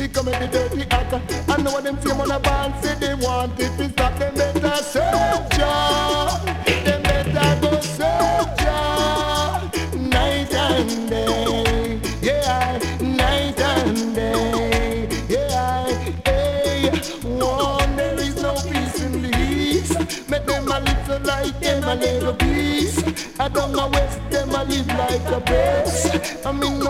Cash, come at the dirty act. And know them say on a band, say they want it to stop. Them better search ya. Them better go search ya. Night and day, yeah, night and day, yeah. Hey, one there is no peace in the east. Make them a so like them a little peace. I don't know west them a live like a best. I mean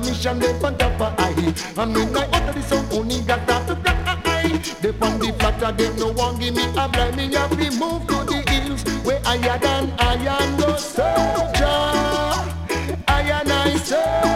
mission, a they on top of I. And when I utter the song, only got that to cry. They on the flatter, them no one give me a blind me have to move to the hills where I had an iron go soldier. I and I soldier,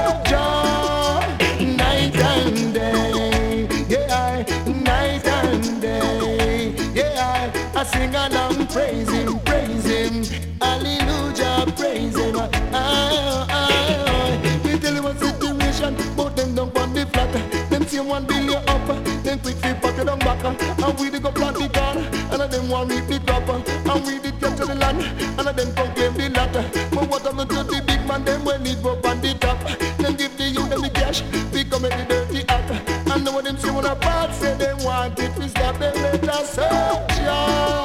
sing along, praise him, praise him, hallelujah, praise him. I, I, I. We tell you a situation, but them don't want the flat. Them one billion up, then quick flip back it down back. And we dey go plant the corn, and them want reap the crop. And we did capture the land, and them come claim the lot. But what happened to the big man? Them will live up on the top. Them give the youth them the cash, we come at the dirty act. And know what them say when a part say they want it, we stop them let us search ya.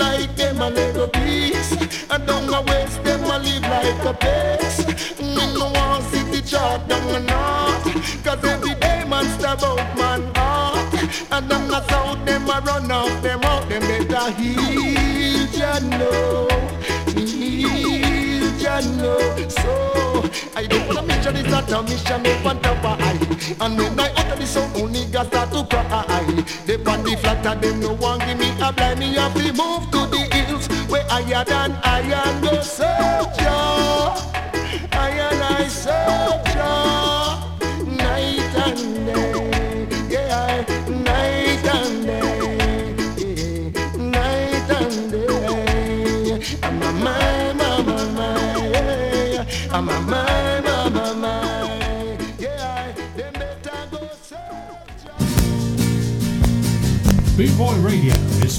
Like them a little piece. And down the west them a live like a pest. Me no want see the chart down the north. Cause every day man stab out man heart. And the south them a run out them out. Them better heal ya know. Heal ya know. So I don't want a mission, it's not a mission, they want to buy. And when I utter the song, only got start to cry. They pan the flatter, them no one give me a blind, me have to move to the hills where I had an iron go search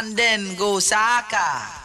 and then go Saka.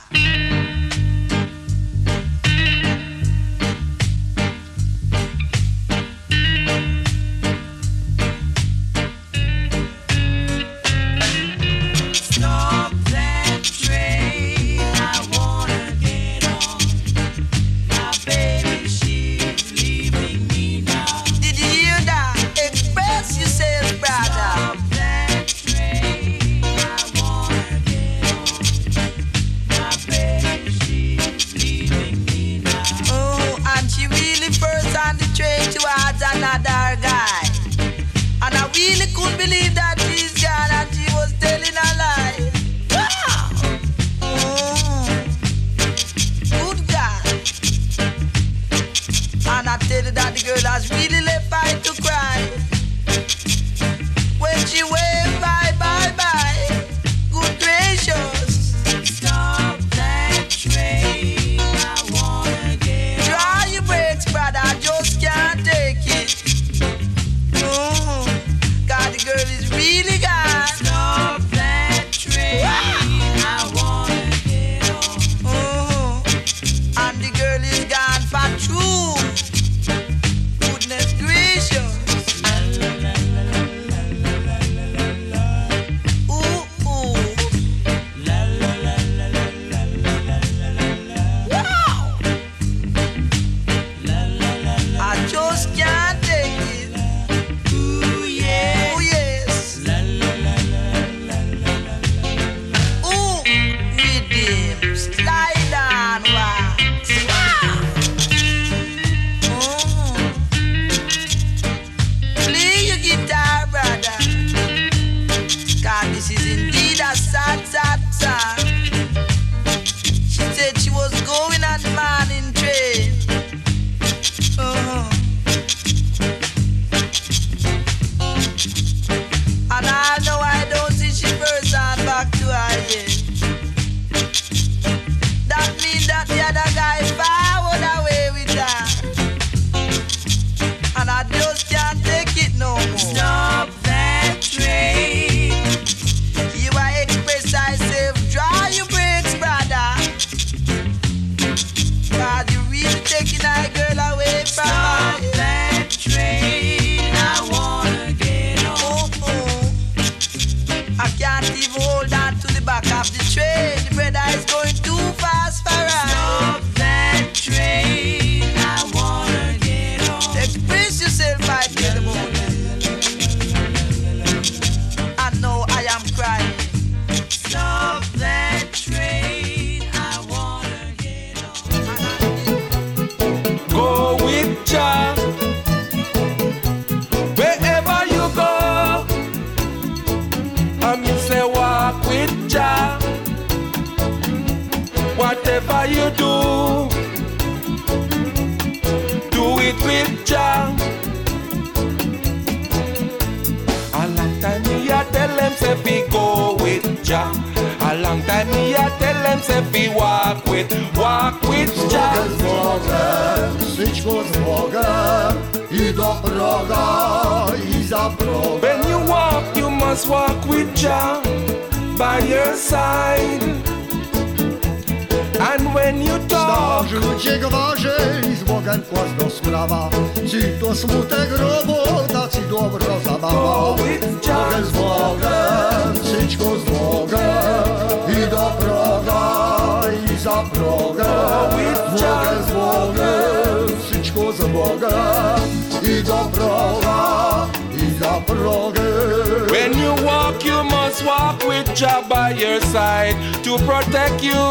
to protect you.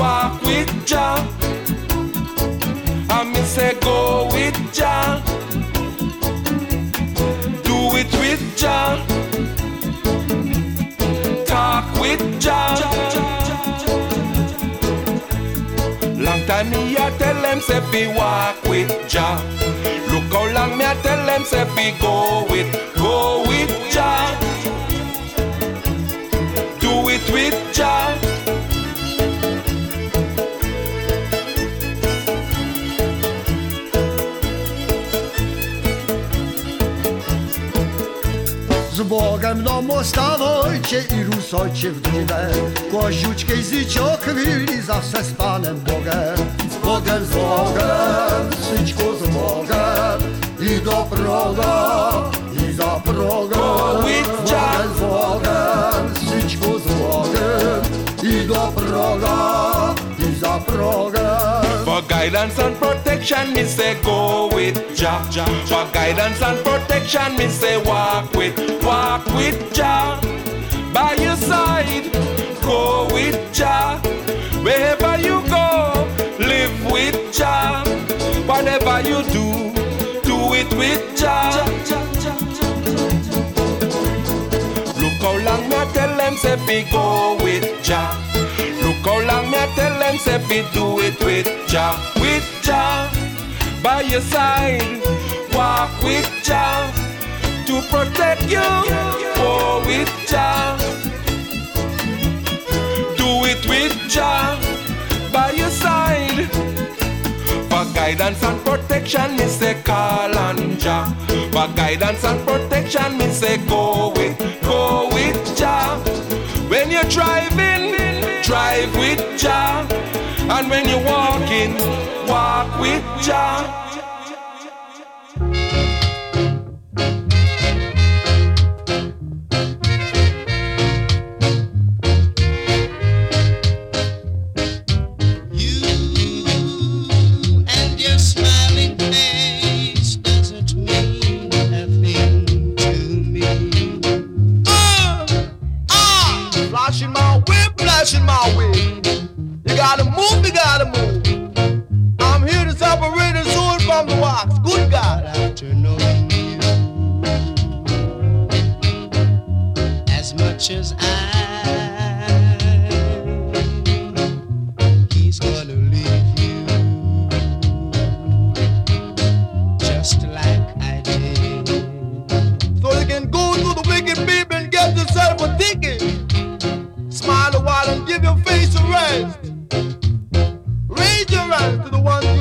Walk with Jah. I mean say go with Jah. Do it with Jah. Talk with Jah. Long time me I tell them say be walk with Jah. Look how long me I tell them say be go with Bogiem no mostawajcie i rusajcie w drogę Koziuczkę zycio chwili zawsze z Panem Bogiem Z Bogiem, z Bogiem, syćku z Bogiem I do proga, i za proga. Z Bogiem, z Bogiem, syćku z Bogiem I do proga, i za proga. For guidance and protection, me say go with Jah. For guidance and protection, me say walk with, walk with Jah. By your side, go with Jah. Wherever you go, live with Jah. Whatever you do, do it with Jah. Look how long me tell them say fi go with Jah. Look how long me tell them say fi do it with Jah, with Jah. By your side, walk with Jah to protect you. Go with Jah. Do it with Jah by your side. For guidance and protection, me say call on Jah. For guidance and protection, me say go with, go with Jah. When you're driving, drive with Jah. And when you're walking, walk with Jah. Move, gotta move. I'm here to separate the soul from the wax. Good God. After knowing you as much as I, he's gonna leave you just like I did. So you can go to the wicked people and get yourself a ticket. Smile a while and give your face a rest your eyes to the one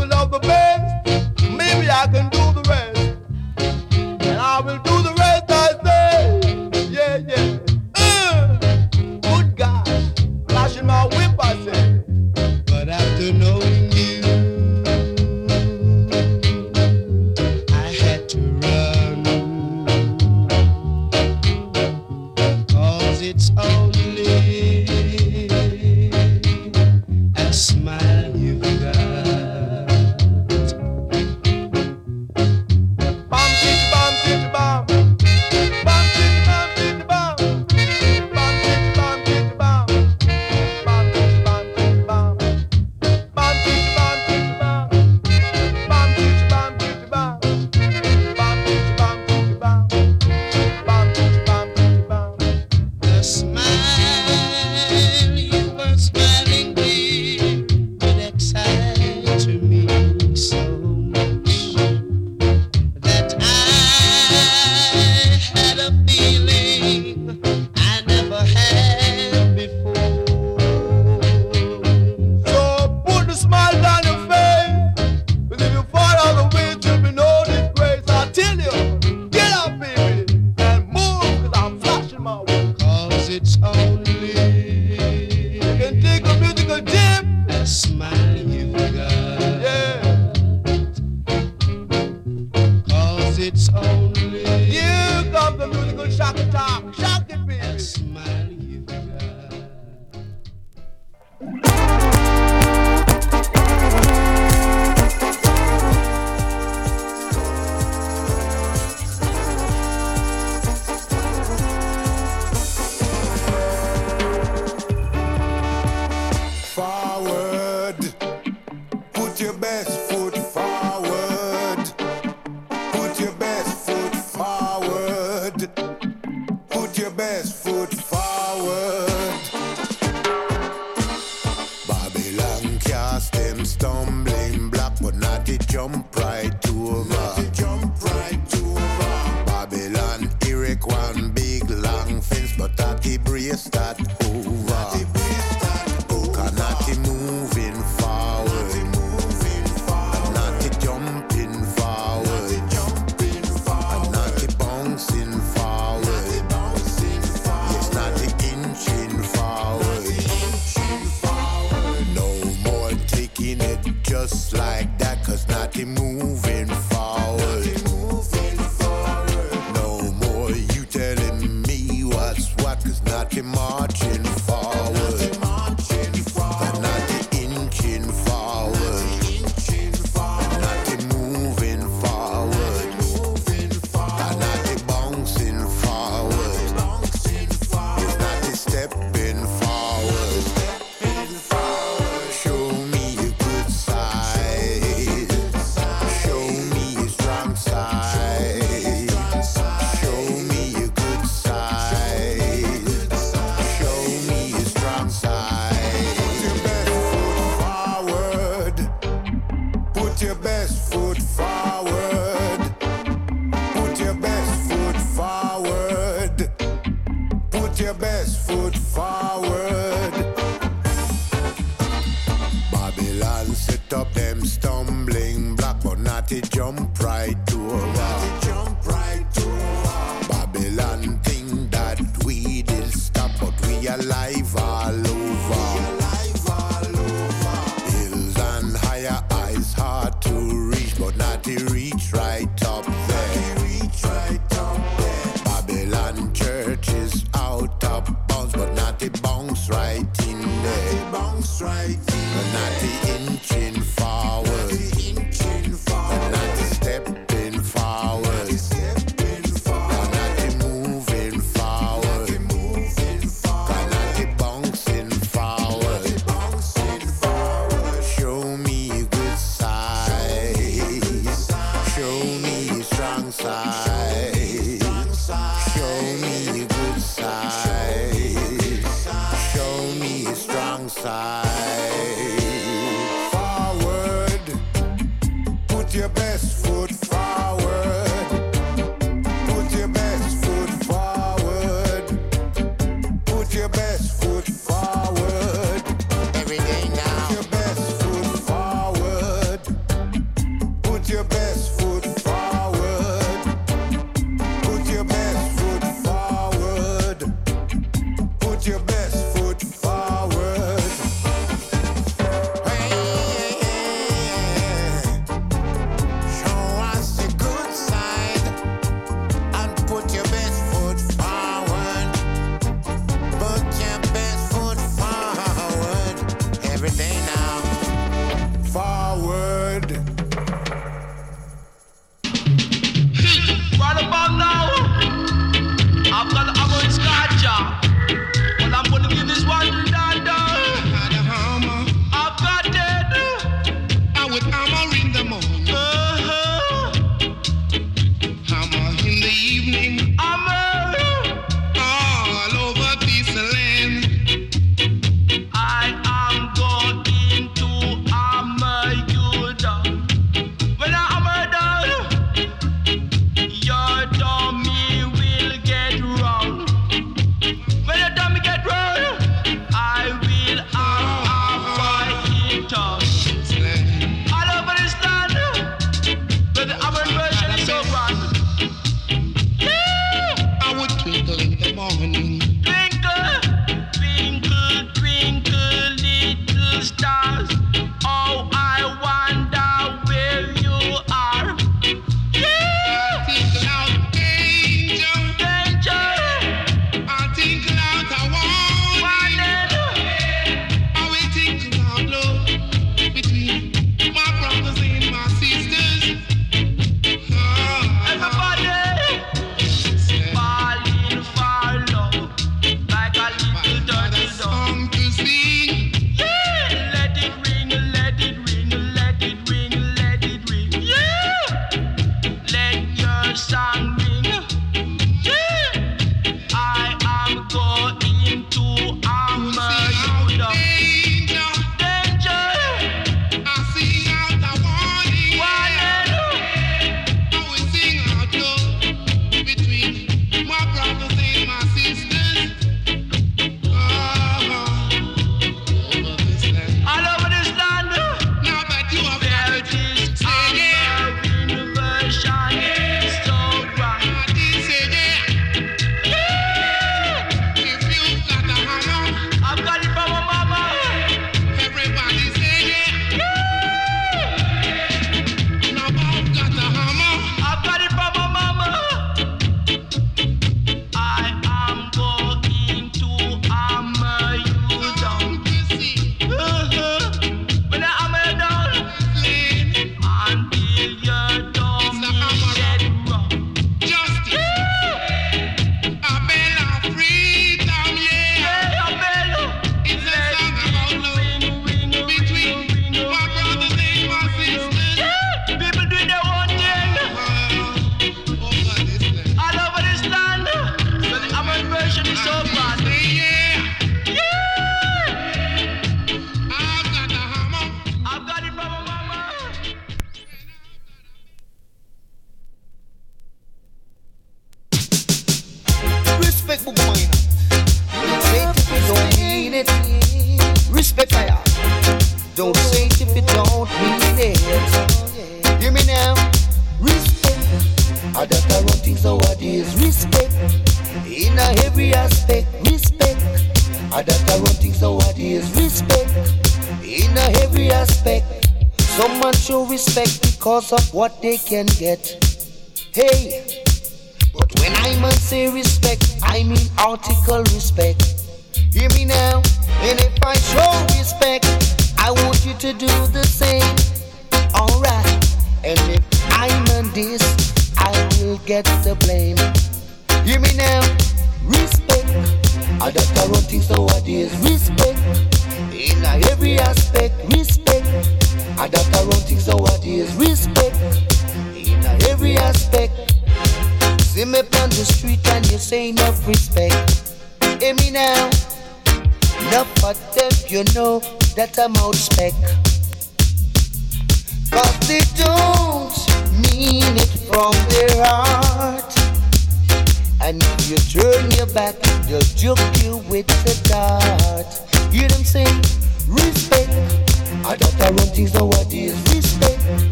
what they can get.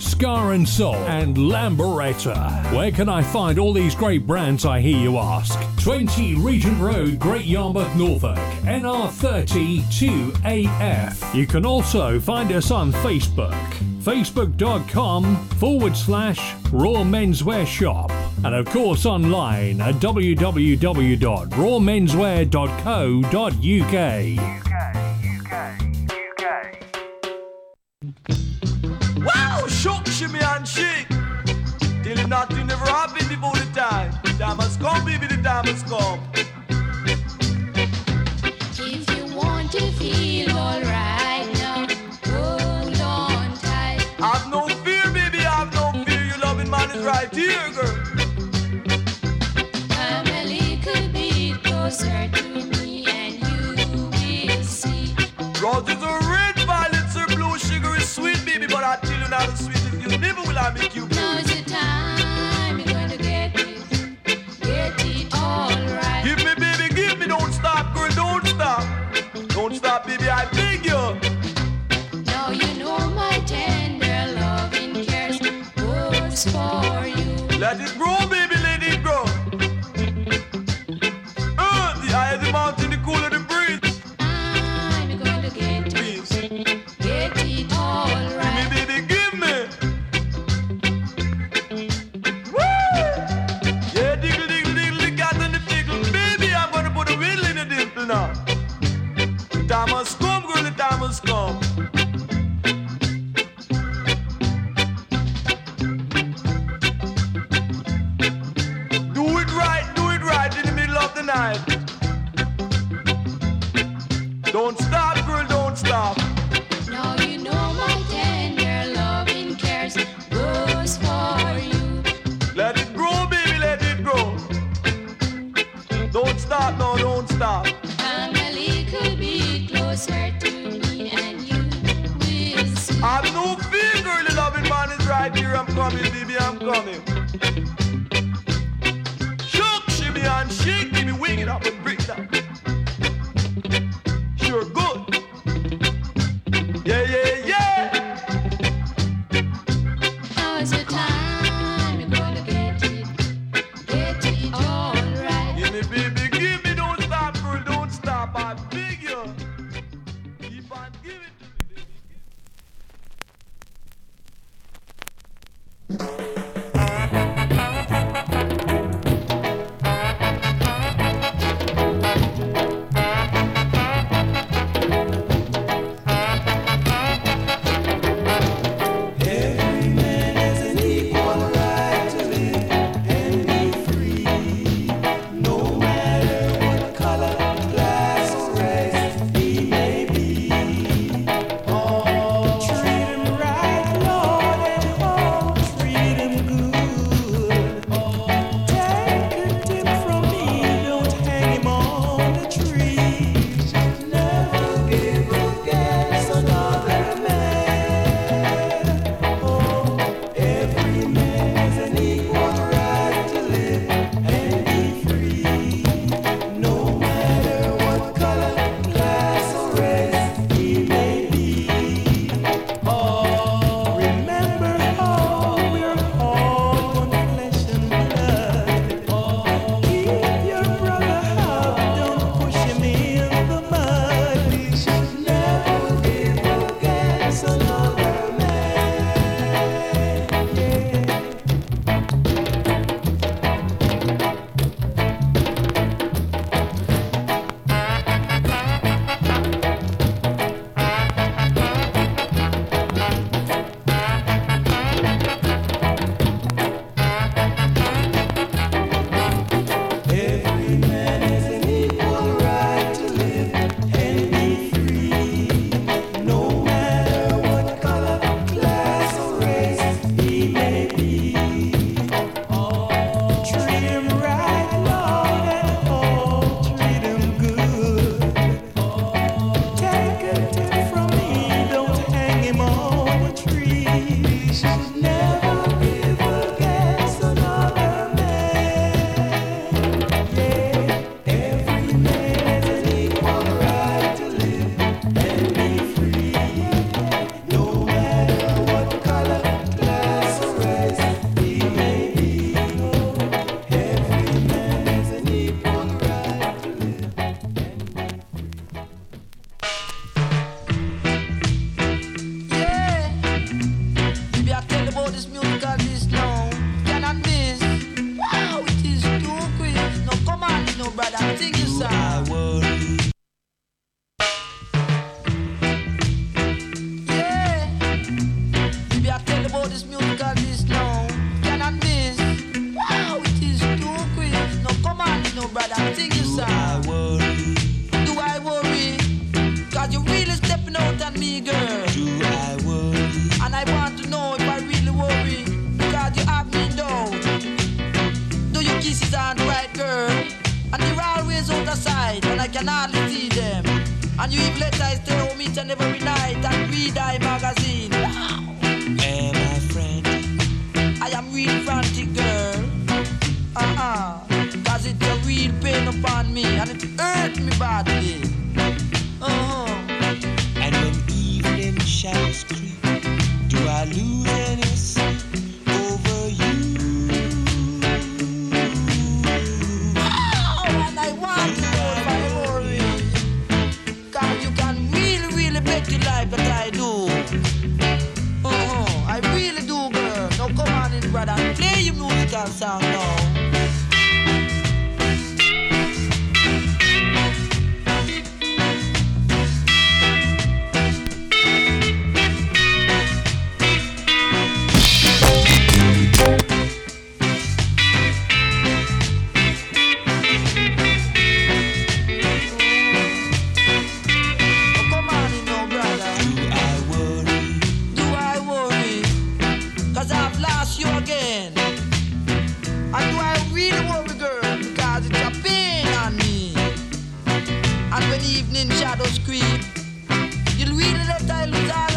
Ska and Soul, and Lambretta. Where can I find all these great brands, I hear you ask? 20 Regent Road, Great Yarmouth, Norfolk, NR32AF. You can also find us on Facebook, facebook.com forward slash Raw Menswear Shop. And of course, online at www.rawmenswear.co.uk. Bibi when evening shadows creep. You'll read it at times.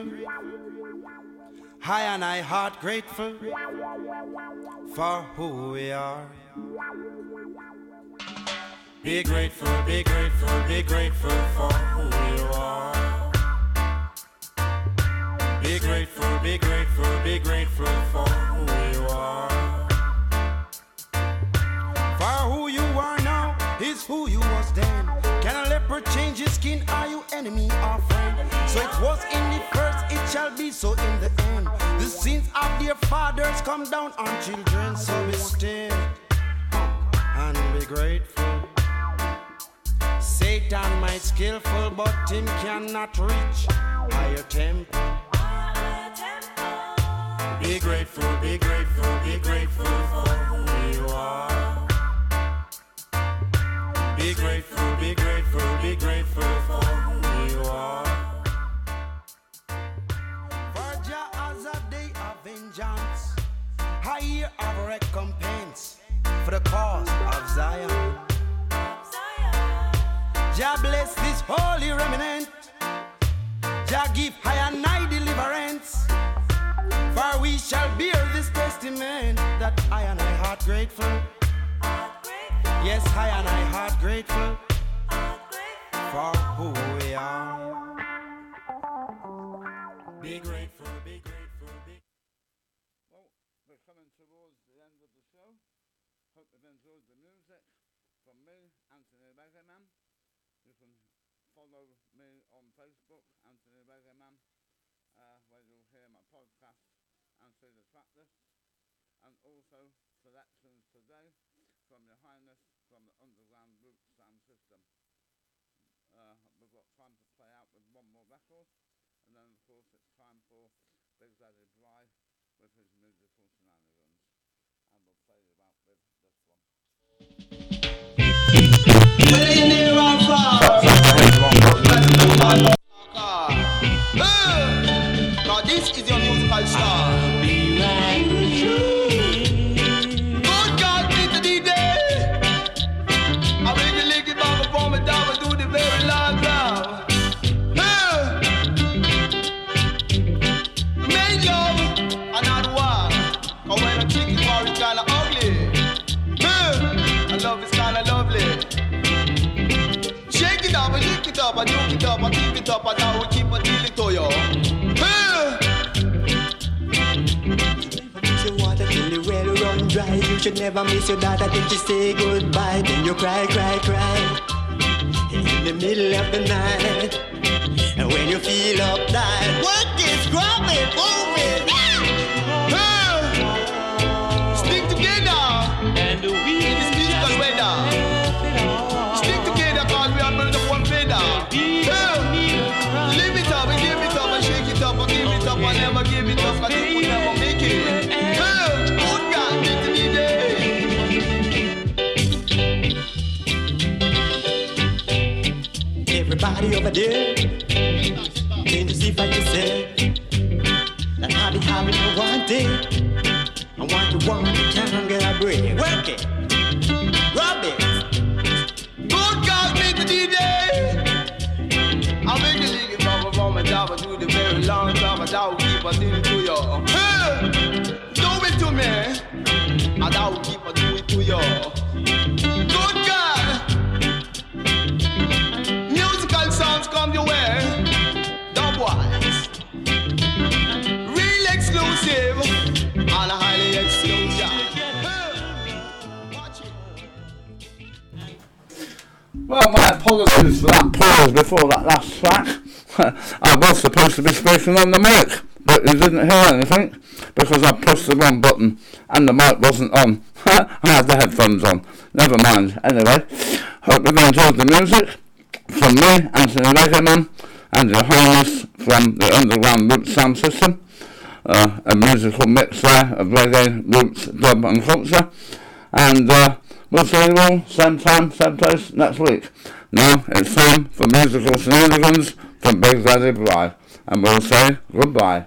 grateful. High and I heart grateful for who we are. Be grateful, be grateful, be grateful for who you are. Be grateful, be grateful, be grateful for who you are. For who you are now is who you was then. Never change your skin, are you enemy or friend? So it was in the first, it shall be so in the end. The sins of their fathers come down on children, so be still and be grateful. Satan might skillful, but him cannot reach higher temple. Be grateful, be grateful, be grateful for who you are. Be grateful, be grateful grateful, be grateful for who you are. For Jah has a day of vengeance, a year of recompense for the cause of Zion. Jah bless this holy remnant. Jah give high and high deliverance. For we shall bear this testament that I and I heart grateful. Yes, I and I heart grateful for who we are. Be grateful, be grateful, be Well, we're coming towards the end of the show. Hope you've enjoyed the music from me, Anthony Reggaeman. You can follow me on Facebook, Anthony Reggaeman, uh, where you'll hear my podcast and see the track list. And also selections today from Your Highness from the Underground Roots Sound System. Uh, we've got time to play out and then of course it's time for Big Daddy Bry with his musical shenanigans. And we'll play you out with this one. This is your musical star. It up and keep it up and now we keep on dealing to you. Miss your water till the well run dry. You should never miss your daughter till she say goodbye. Then you cry, cry, cry. In the middle of the night. And when you feel uptight, work is grab over there, can you see for yourself? That I be having a one day. I want to one can't get a break. Work it, rub it. Good God, the DJ. I make the league from my job I do the very long time I will keep on doing to you. Hey, do it to me. I will keep on doing it to you. Well, my apologies for that pause before that last track. I was supposed to be speaking on the mic, but you didn't hear anything because I pressed the wrong button and the mic wasn't on. I had the headphones on. Never mind. Anyway, hope you've enjoyed the music from me, Anthony Reggaeman, and your highness from the Underground Roots Sound System. Uh, a musical mix there of reggae, roots, dub and culture. And uh, we'll see you all same time, same place next week. Now it's time for musical shenanigans from Big Daddy Bry. And we'll say goodbye.